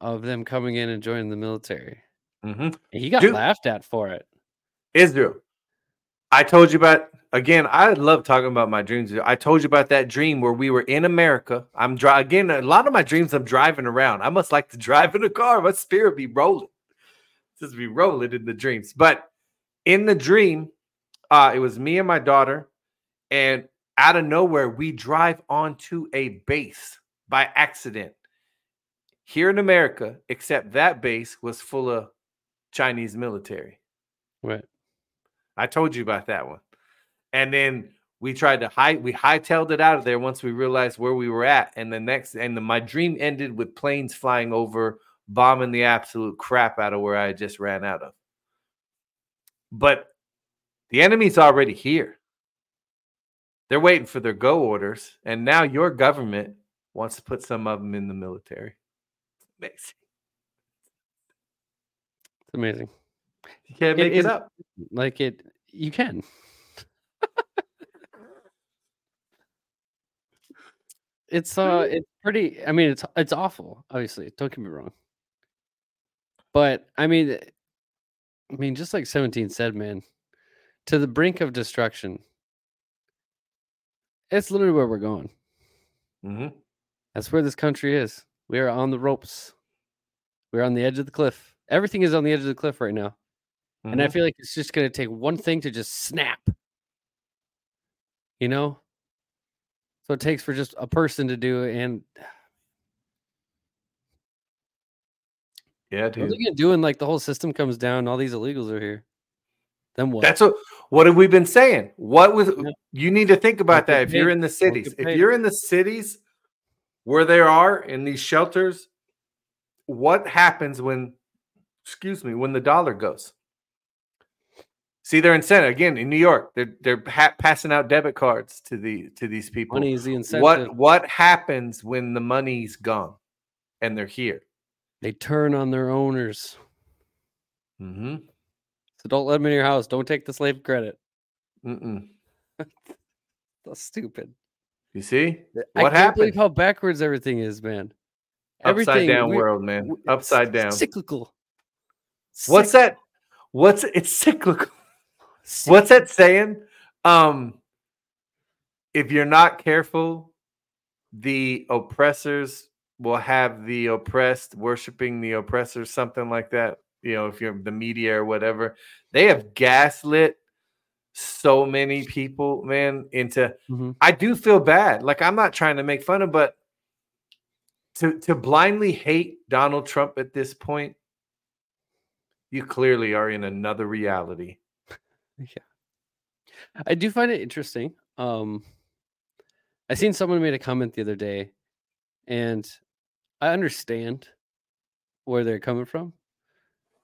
of them coming in and joining the military. Mm-hmm. He got Dude. laughed at for it. Israel. I told you about again. I love talking about my dreams. I told you about that dream where we were in America. I'm dri- again. A lot of my dreams, I'm driving around. I must like to drive in a car. My spirit be rolling, just be rolling in the dreams. But in the dream, uh, it was me and my daughter, and out of nowhere, we drive onto a base by accident here in America. Except that base was full of Chinese military. Right. I told you about that one. And then we tried to high we hightailed it out of there once we realized where we were at. And the next and the, my dream ended with planes flying over, bombing the absolute crap out of where I just ran out of. But the enemy's already here. They're waiting for their go orders, and now your government wants to put some of them in the military. Amazing. It's amazing. You can't It make it up. Like it, you can. it's uh, it's pretty. I mean, it's it's awful. Obviously, don't get me wrong. But I mean, I mean, just like Seventeen said, man, to the brink of destruction. It's literally where we're going. Mhm. That's where this country is. We are on the ropes. We're on the edge of the cliff. Everything is on the edge of the cliff right now. Mm-hmm. And I feel like it's just going to take one thing to just snap. You know? So it takes for just a person to do it. And yeah, dude. What are they going to do when like the whole system comes down? all these illegals are here. Then what? That's what what have we been saying? What was yeah. you need to think about that if you're in the cities. If you're in the cities where there are in these shelters, what happens when excuse me, when the dollar goes? See, they're incentive again in New York. They're they're ha- passing out debit cards to the to these people. Money is the incentive. What what happens when the money's gone and they're here? They turn on their owners. Mm-hmm. So don't let them in your house. Don't take the slave credit. Mm-mm. That's stupid. You see what I can't happened? Believe how backwards everything is, man. Everything Upside down world, man. Upside down. Cyclical. What's that? What's it's cyclical? What's that saying? Um, if you're not careful, the oppressors will have the oppressed worshiping the oppressors, something like that. You know, if you're the media or whatever, they have gaslit so many people, man, into mm-hmm. I do feel bad. Like I'm not trying to make fun of, but to to blindly hate Donald Trump at this point, you clearly are in another reality. Yeah. I do find it interesting. Um I seen someone made a comment the other day and I understand where they're coming from.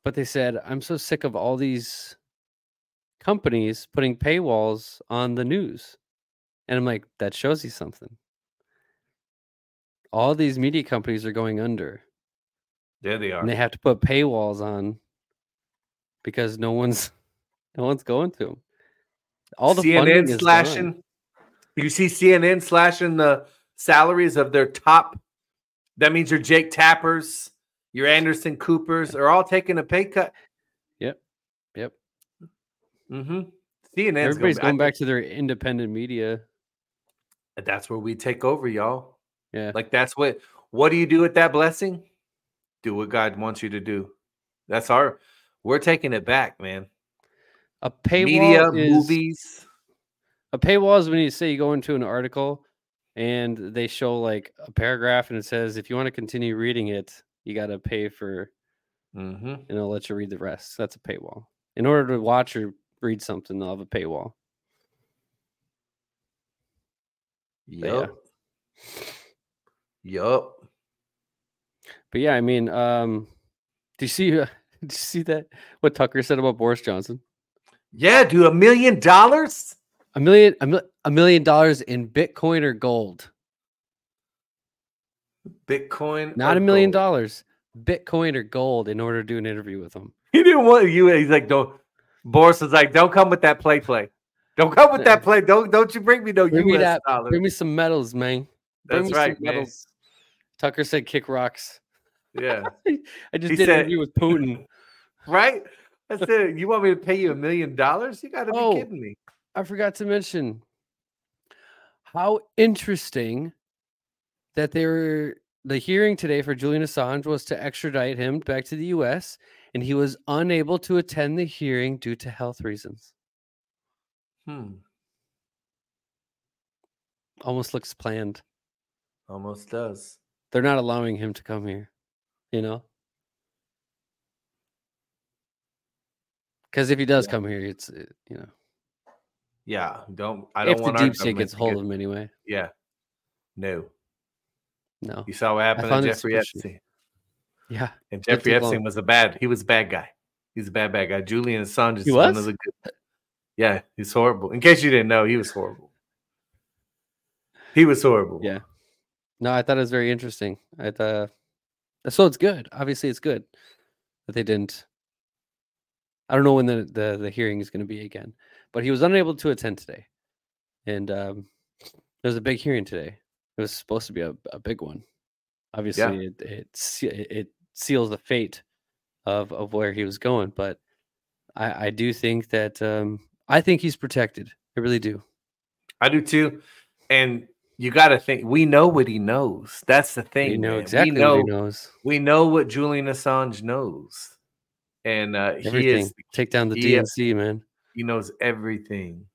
But they said, "I'm so sick of all these companies putting paywalls on the news." And I'm like, that shows you something. All these media companies are going under. There they are. And they have to put paywalls on because no one's no one's going to them. All the CNN slashing. You see CNN slashing the salaries of their top. That means your Jake Tappers, your Anderson Coopers are all taking a pay cut. Yep. Yep. Mm-hmm. CNN. Everybody's going, going back to their independent media. That's where we take over, y'all. Yeah. Like that's what. What do you do with that blessing? Do what God wants you to do. That's our. We're taking it back, man. A paywall media, is, movies. A paywall is when you say you go into an article and they show like a paragraph and it says if you want to continue reading it, you got to pay for, mm-hmm. and they'll let you read the rest. That's a paywall. In order to watch or read something, they'll have a paywall. Yeah, Yup. But yeah, I mean, um, do you see? Uh, did you see that? What Tucker said about Boris Johnson? Yeah, dude, a million dollars? A million, a, mil- a, million dollars in Bitcoin or gold? Bitcoin, not a million gold? dollars. Bitcoin or gold in order to do an interview with him. He didn't want you. He's like, don't. Boris was like, don't come with that play, play. Don't come with that play. Don't don't you bring me no bring US me that, dollars. Bring me some medals, man. Bring That's right, medals. Tucker said, "Kick rocks." Yeah, I just he did said, an interview with Putin. right? I said, "You want me to pay you a million dollars? You got to be oh, kidding me!" I forgot to mention how interesting that they were. The hearing today for Julian Assange was to extradite him back to the U.S., and he was unable to attend the hearing due to health reasons. Hmm. Almost looks planned. Almost does. They're not allowing him to come here. You know. Because if he does yeah. come here, it's uh, you know. Yeah, don't I don't if want the deep state gets hold of him anyway. Yeah, no, no. You saw what happened to Jeffrey Epstein. Yeah, and Jeffrey Epstein long. was a bad. He was a bad guy. He's a bad bad guy. Julian Assange is he one of the good. Yeah, he's horrible. In case you didn't know, he was horrible. He was horrible. Yeah. No, I thought it was very interesting. I thought so. It's good. Obviously, it's good that they didn't I don't know when the the, the hearing is going to be again, but he was unable to attend today, and um, there's a big hearing today. It was supposed to be a, a big one. Obviously, yeah. it, it it seals the fate of of where he was going, but I I do think that um, I think he's protected. I really do. I do too, and you got to think we know what he knows. That's the thing. We know man. exactly we know, what he knows. We know what Julian Assange knows. and uh, he is Take down the DNC, man. he knows everything.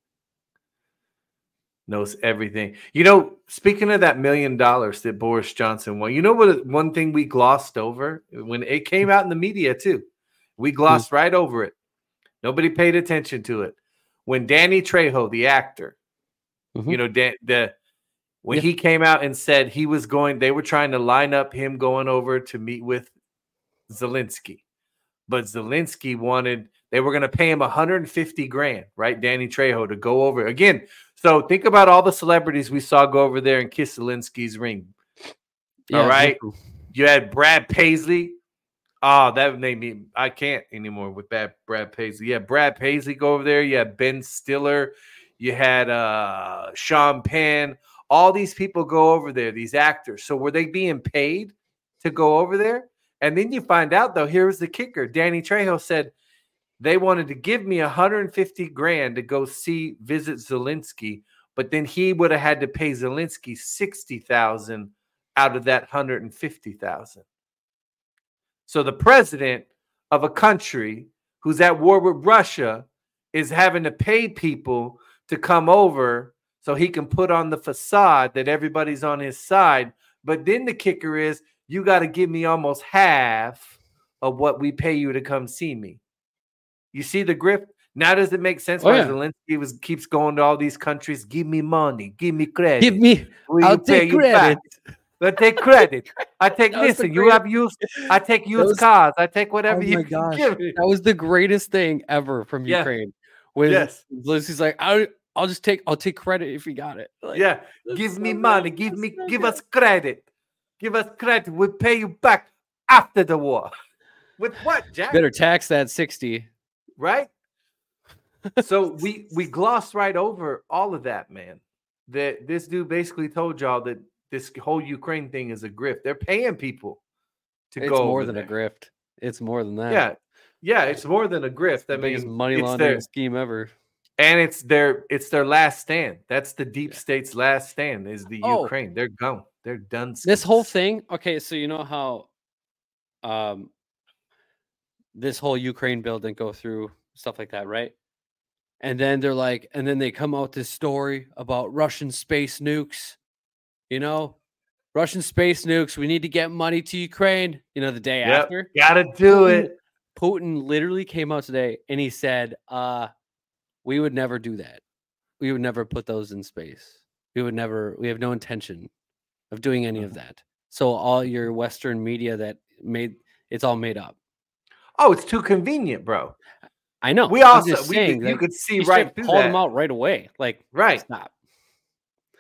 Knows everything. You know, speaking of that million dollars that Boris Johnson won, you know what? One thing we glossed over when it came out in the media too, we glossed right over it. Nobody paid attention to it. When Danny Trejo, the actor, Mhm. you know, Dan, the when Yeah. he came out and said he was going, they were trying to line up him going over to meet with Zelensky, but Zelensky wanted they were going to pay him 150 grand, right? Danny Trejo to go over again. So think about all the celebrities we saw go over there and kiss Zelensky's ring. All right. You had Brad Paisley. Oh, that made me. I can't anymore with that Brad Paisley. Yeah, Brad Paisley go over there. You had Ben Stiller. You had uh Sean Penn. All these people go over there. These actors. So were they being paid to go over there? And then you find out though. Here's the kicker. Danny Trejo said they wanted to give me 150 grand to go see visit Zelensky, but then he would have had to pay Zelensky 60,000 out of that 150,000. So the president of a country who's at war with Russia is having to pay people to come over so he can put on the facade that everybody's on his side. But then the kicker is you got to give me almost half of what we pay you to come see me. You see the grip? Now does it make sense Oh, why yeah. Zelensky was keeps going to all these countries? Give me money, give me credit. Give me. Will I'll take credit. I take credit. I take That was the listen. You have used. I take used was- cars. I take whatever Oh you gosh. give me. That was the greatest thing ever from Yeah. Ukraine. When Yes. Zelensky's like, I'll, I'll just take, I'll take credit if you got it. Like, Yeah, give so me good. money. Give That's me. so Give good. us credit. Give us credit. We'll pay you back after the war. With what, Jack? Better tax that sixty. Right? so we we glossed right over all of that, man. That this dude basically told y'all that this whole Ukraine thing is a grift. They're paying people to It's go more than a grift. It's more than that. Yeah, yeah, it's more than a grift. I the biggest mean, money laundering their, scheme ever. and it's their it's their last stand. That's the deep state's last stand. Is the Oh. Ukraine? They're gone. They're done. This whole thing. Okay, so you know how, um, this whole Ukraine bill didn't go through, stuff like that, right? And then they're like, and then they come out this story about Russian space nukes. You know, Russian space nukes. We need to get money to Ukraine. You know, the day Yep, after. gotta do Putin- it. Putin literally came out today and he said, uh, we would never do that. We would never put those in space. We would never, we have no intention of doing any of that. So all your Western media that made it's all made up. Oh, it's too convenient, bro. I know. We I'm also we, saying you could see you right through called them out right away. Like, Right. stop.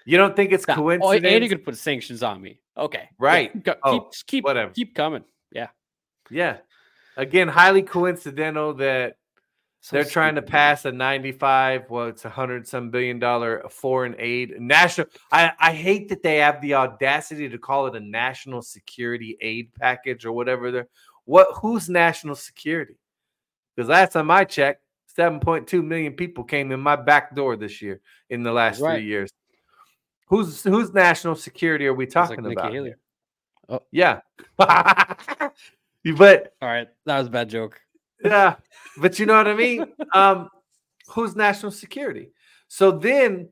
You don't think it's stop. Oh, coincidence? and you're gonna put sanctions on me. Okay. yeah, Right. go- Oh, keep keep whatever. keep coming. Yeah. Yeah. Again, highly coincidental that So they're trying to pass a 95, well, it's a hundred some billion dollar foreign aid national. I, I hate that they have the audacity to call it a national security aid package or whatever they're what who's national security? Because last time I checked, 7.2 million people came in my back door this year in the last Right. three years. Who's whose national security are we talking like about? Oh. Yeah. but All right. That was a bad joke. yeah, but you know what I mean. Um, who's national security? So then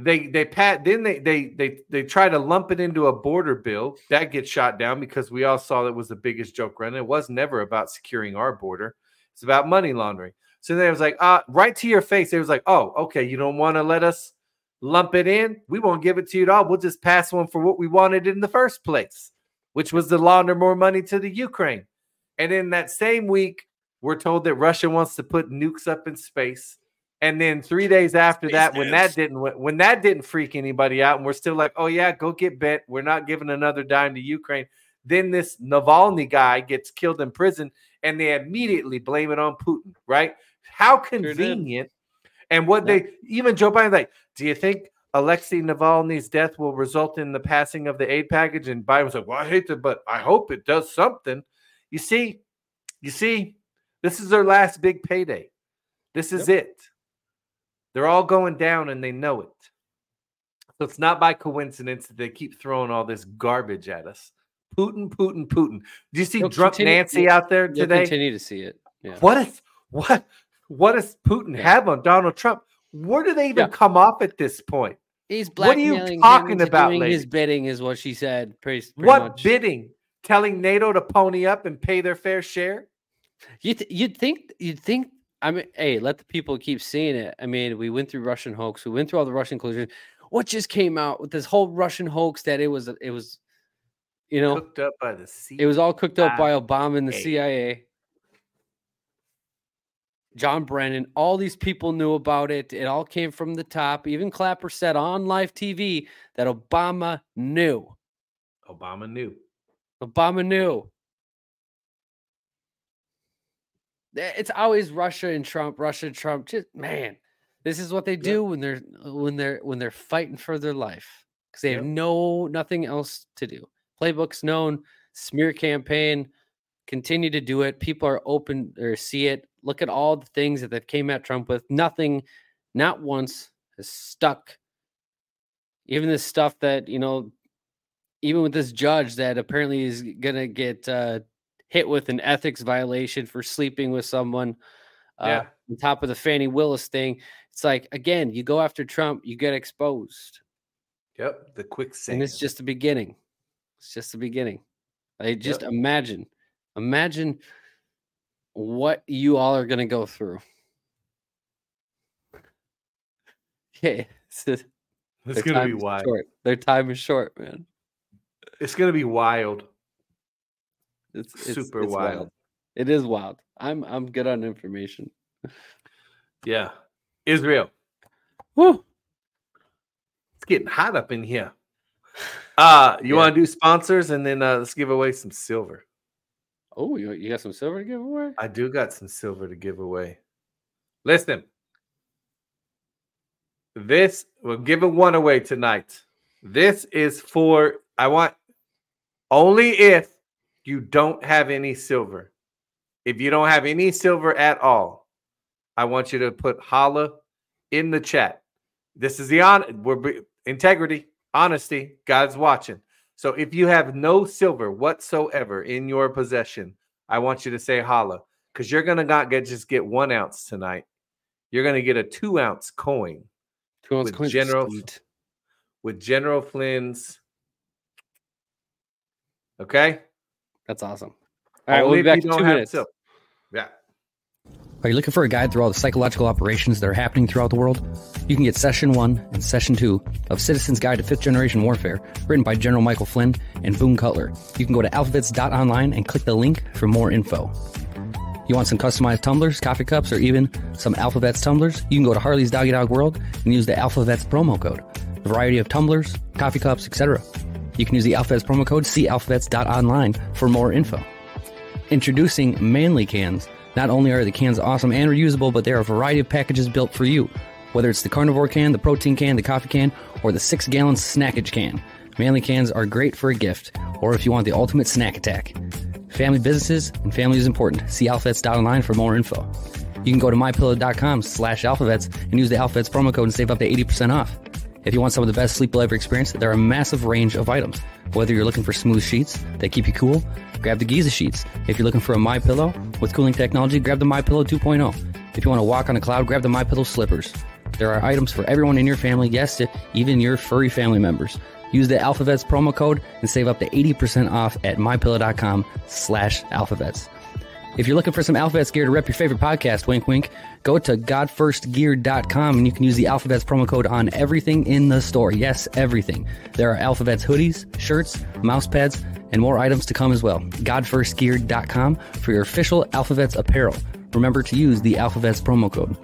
they they pat then they they they they try to lump it into a border bill that gets shot down because we all saw that was the biggest joke run. It was never about securing our border; it's about money laundering. So then it was like, uh, right to your face. It was like, oh, okay, you don't want to let us lump it in. We won't give it to you at all. We'll just pass one for what we wanted in the first place, which was to launder more money to the Ukraine. And in that same week, we're told that Russia wants to put nukes up in space. And then three days after Space that, when that didn't when that didn't freak anybody out, and we're still like, oh yeah, go get bent. We're not giving another dime to Ukraine. Then this Navalny guy gets killed in prison, and they immediately blame it on Putin, right? How convenient. And what Yeah. they even Joe Biden like, do you think Alexei Navalny's death will result in the passing of the aid package? And Biden was like, Well, I hate to, but I hope it does something. You see, you see, this is their last big payday. This is it. They're all going down and they know it. So it's not by coincidence that they keep throwing all this garbage at us. Putin, Putin, Putin. Do you see You'll drunk continue- Nancy out there today? continue to see it. Yeah. What is what what does Putin yeah. have on Donald Trump? Where do they even yeah. come off at this point? He's blackmailing what are you talking about? Doing his bidding is what she said. Pretty, pretty what much. bidding? Telling NATO to pony up and pay their fair share? You th- you'd think you'd think. I mean, hey, let the people keep seeing it. I mean, we went through Russian hoax. We went through all the Russian collusion. What just came out with this whole Russian hoax that it was it was, you know, cooked up by the CIA. It was all cooked up by Obama and the CIA. John Brennan, all these people knew about it. It all came from the top. Even Clapper said on live TV that Obama knew. Obama knew. Obama knew. It's always Russia and Trump, Russia and Trump. Just man, this is what they do when they're when they're when they're fighting for their life because they have no nothing else to do. Playbook's known, smear campaign, continue to do it. People are open or see it. Look at all the things that they came at Trump with. Nothing, not once, has stuck. Even this stuff that you know, even with this judge that apparently is gonna get uh, hit with an ethics violation for sleeping with someone. Uh, yeah. On top of the Fani Willis thing, it's like again, you go after Trump, you get exposed. Yep, the quick And it's just the beginning. It's just the beginning. I just yep. imagine Imagine what you all are going to go through. Okay, it's, it's going to be wild. Short. Their time is short, man. It's going to be wild. It's, it's super it's wild. wild. It is wild. I'm I'm good on information. Yeah, Israel. Woo! It's getting hot up in here. Uh, you yeah. want to do sponsors and then uh, let's give away some silver. Oh, you, you got some silver to give away? I do got some silver to give away. Listen, this we're giving one away tonight. This is for I want only if you don't have any silver. If you don't have any silver at all, I want you to put holla in the chat. This is the on we're integrity, honesty. God's watching. So if you have no silver whatsoever in your possession, I want you to say holla because you're gonna not get just get one ounce tonight. You're gonna get a two ounce coin. Two ounce coin. General with General Flynn's. Okay, that's awesome. All right, we'll be back in two minutes. Silver. Yeah. Are you looking for a guide through all the psychological operations that are happening throughout the world? You can get Session 1 and Session 2 of Citizen's Guide to Fifth Generation Warfare, written by General Michael Flynn and Boone Cutler. You can go to alphavets.online and click the link for more info. You want some customized tumblers, coffee cups, or even some Alphavets tumblers? You can go to Harley's Doggy Dog World and use the Alphavets promo code. A variety of tumblers, coffee cups, etc. You can use the Alphavets promo code, see alphavets.online for more info. Introducing Manly Cans not only are the cans awesome and reusable, but there are a variety of packages built for you. Whether it's the carnivore can, the protein can, the coffee can, or the six gallon snackage can, Manly cans are great for a gift, or if you want the ultimate snack attack. Family businesses and family is important. See alphavets.online for more info. You can go to mypillow.com slash alphavets and use the alphavets promo code and save up to 80% off. If you want some of the best sleep you'll ever experience, there are a massive range of items. Whether you're looking for smooth sheets that keep you cool, grab the Giza sheets. If you're looking for a My Pillow with cooling technology, grab the My Pillow 2.0. If you want to walk on a cloud, grab the My Pillow slippers. There are items for everyone in your family, yes, even your furry family members. Use the Alphavets promo code and save up to 80% off at mypillow.com slash alphavets. If you're looking for some Alphavets gear to rep your favorite podcast, wink wink, go to godfirstgear.com and you can use the Alphavets promo code on everything in the store. Yes, everything. There are Alphavets hoodies, shirts, mouse pads, and more items to come as well. Godfirstgear.com for your official Alphavets apparel. Remember to use the Alphavets promo code.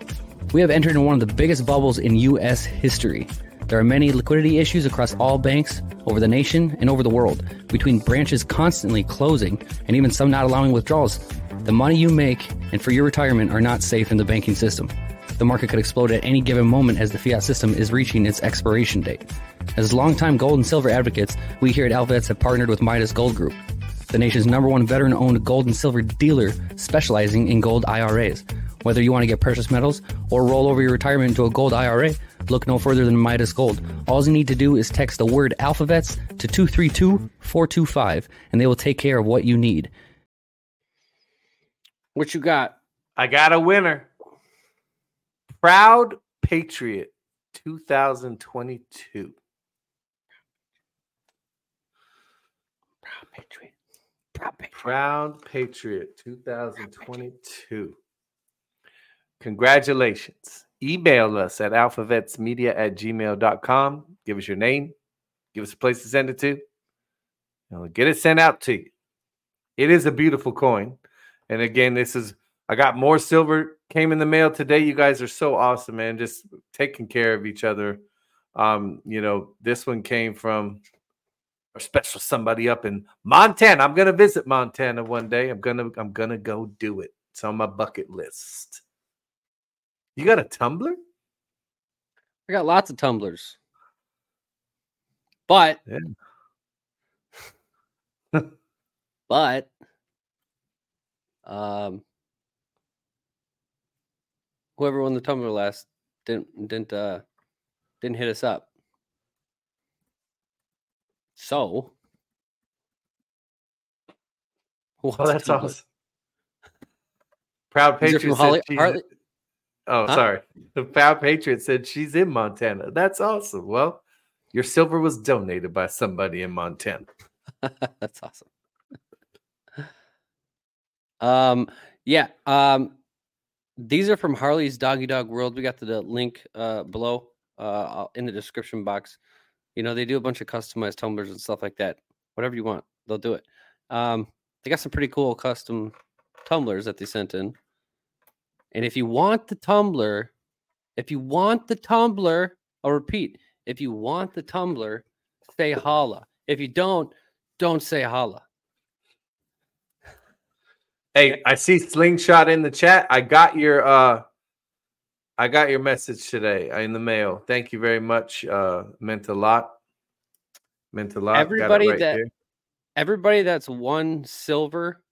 We have entered in one of the biggest bubbles in U.S. history. There are many liquidity issues across all banks over the nation and over the world, between branches constantly closing and even some not allowing withdrawals. The money you make and for your retirement are not safe in the banking system. The market could explode at any given moment as the fiat system is reaching its expiration date. As longtime gold and silver advocates, we here at Alphavets have partnered with Midas Gold Group, the nation's number one veteran owned gold and silver dealer specializing in gold IRAs. Whether you want to get precious metals or roll over your retirement into a gold IRA, look no further than Midas Gold. All you need to do is text the word Alphavets to 232 425 and they will take care of what you need. What you got? I got a winner. Proud Patriot 2022. Proud Patriot. Proud Patriot. Proud Patriot 2022. Congratulations. Email us at alphavetsmedia at gmail.com. Give us your name. Give us a place to send it to. And we'll get it sent out to you. It is a beautiful coin. And again, this is I got more silver came in the mail today. You guys are so awesome, man. Just taking care of each other. Um, you know, this one came from a special somebody up in Montana. I'm gonna visit Montana one day. I'm gonna I'm gonna go do it. It's on my bucket list. You got a tumbler? I got lots of tumblers. But Yeah. but um whoever won the tumbler last didn't didn't uh didn't hit us up. So Oh, that's tumbler? awesome. Proud Patriot Holly- Harley- Oh, Huh? sorry. The Proud Patriot said she's in Montana. That's awesome. Well, your silver was donated by somebody in Montana. That's awesome. Um, yeah. Um, these are from Harley's Doggy Dog World. We got the, the link uh below uh in the description box. You know, they do a bunch of customized tumblers and stuff like that. Whatever you want, they'll do it. Um, they got some pretty cool custom tumblers that they sent in. And if you want the tumbler, if you want the tumbler, I'll repeat, if you want the tumbler, say holla. If you don't, don't say holla. Hey, I see slingshot in the chat. I got your uh I got your message today uh, in the mail. Thank you very much. Uh meant a lot. Meant a lot. Everybody right that- there. Everybody that's won silver,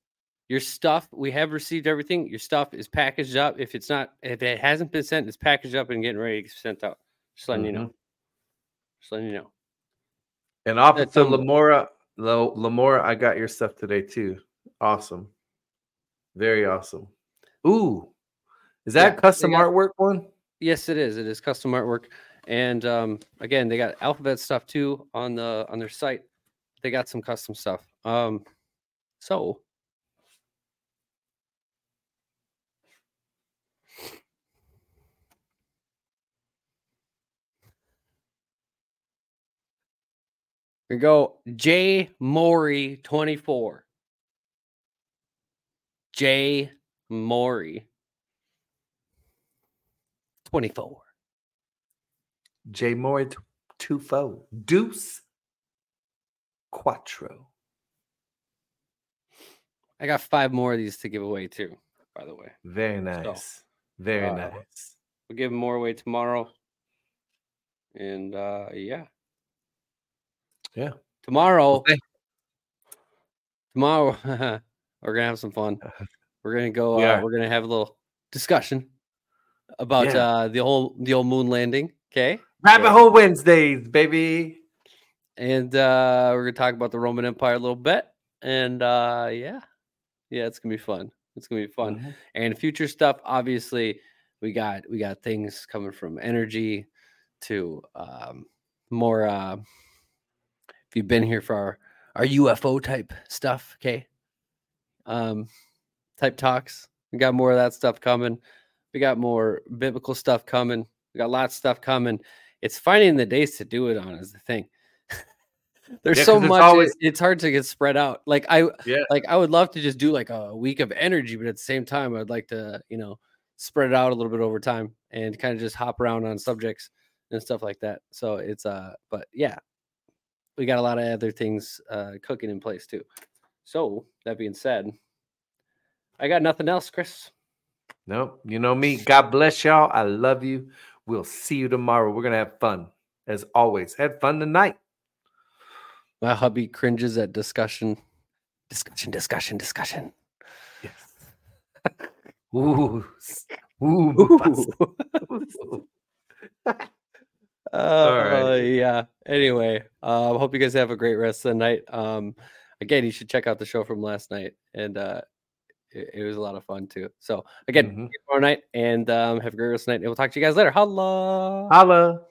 your stuff, we have received everything. Your stuff is packaged up. If it's not, if it hasn't been sent, it's packaged up and getting ready to get sent out. Just letting you know. Just letting you know. And Officer tumbler. Lamora, Lo- Lamora, I got your stuff today too. Awesome. Very awesome. Ooh, is that yeah, custom got, artwork one? Yes, it is. It is custom artwork, and um, again, they got Alphavets stuff too on the on their site. They got some custom stuff. Um, so. We go J Mori 24. Jay Maury. 24. Jay Maury, two foe. Deuce Quattro. I got five more of these to give away, too, by the way. Very nice. So, Very uh, nice. We'll give more away tomorrow. And uh yeah. Yeah. Tomorrow. Okay. Tomorrow. we're gonna have some fun. We're gonna go. Uh, we're gonna have a little discussion about Yeah. uh the whole the old moon landing. Okay, Rabbit Hole Wednesdays, baby. and uh we're gonna talk about the Roman Empire a little bit. And uh yeah, yeah, it's gonna be fun. It's gonna be fun. Mhm. and future stuff obviously we got we got things coming from energy to um more uh if you've been here for our our ufo type stuff okay um type talks we got more of that stuff coming we got more biblical stuff coming we got lots of stuff coming it's finding the days to do it on is the thing there's Yeah, so it's much always- it- it's hard to get spread out like i Yeah. like I would love to just do like a week of energy, but at the same time, I'd like to, you know, spread it out a little bit over time and kind of just hop around on subjects and stuff like that. So it's uh, but yeah, we got a lot of other things uh cooking in place too. So that being said, I got nothing else, Chris. Nope. You know me. God bless y'all. I love you. We'll see you tomorrow. We're gonna have fun. As always. Had fun tonight. My hubby cringes at discussion, discussion, discussion, discussion. Yes. Ooh. s- Ooh. Mufasa. Ooh. Uh, right. yeah. Anyway, uh, hope you guys have a great rest of the night. Um, again, you should check out the show from last night, and uh, it, it was a lot of fun too. So again, Mhm. tomorrow night, and um, have a great rest of the night. And we'll talk to you guys later. Holla. Holla.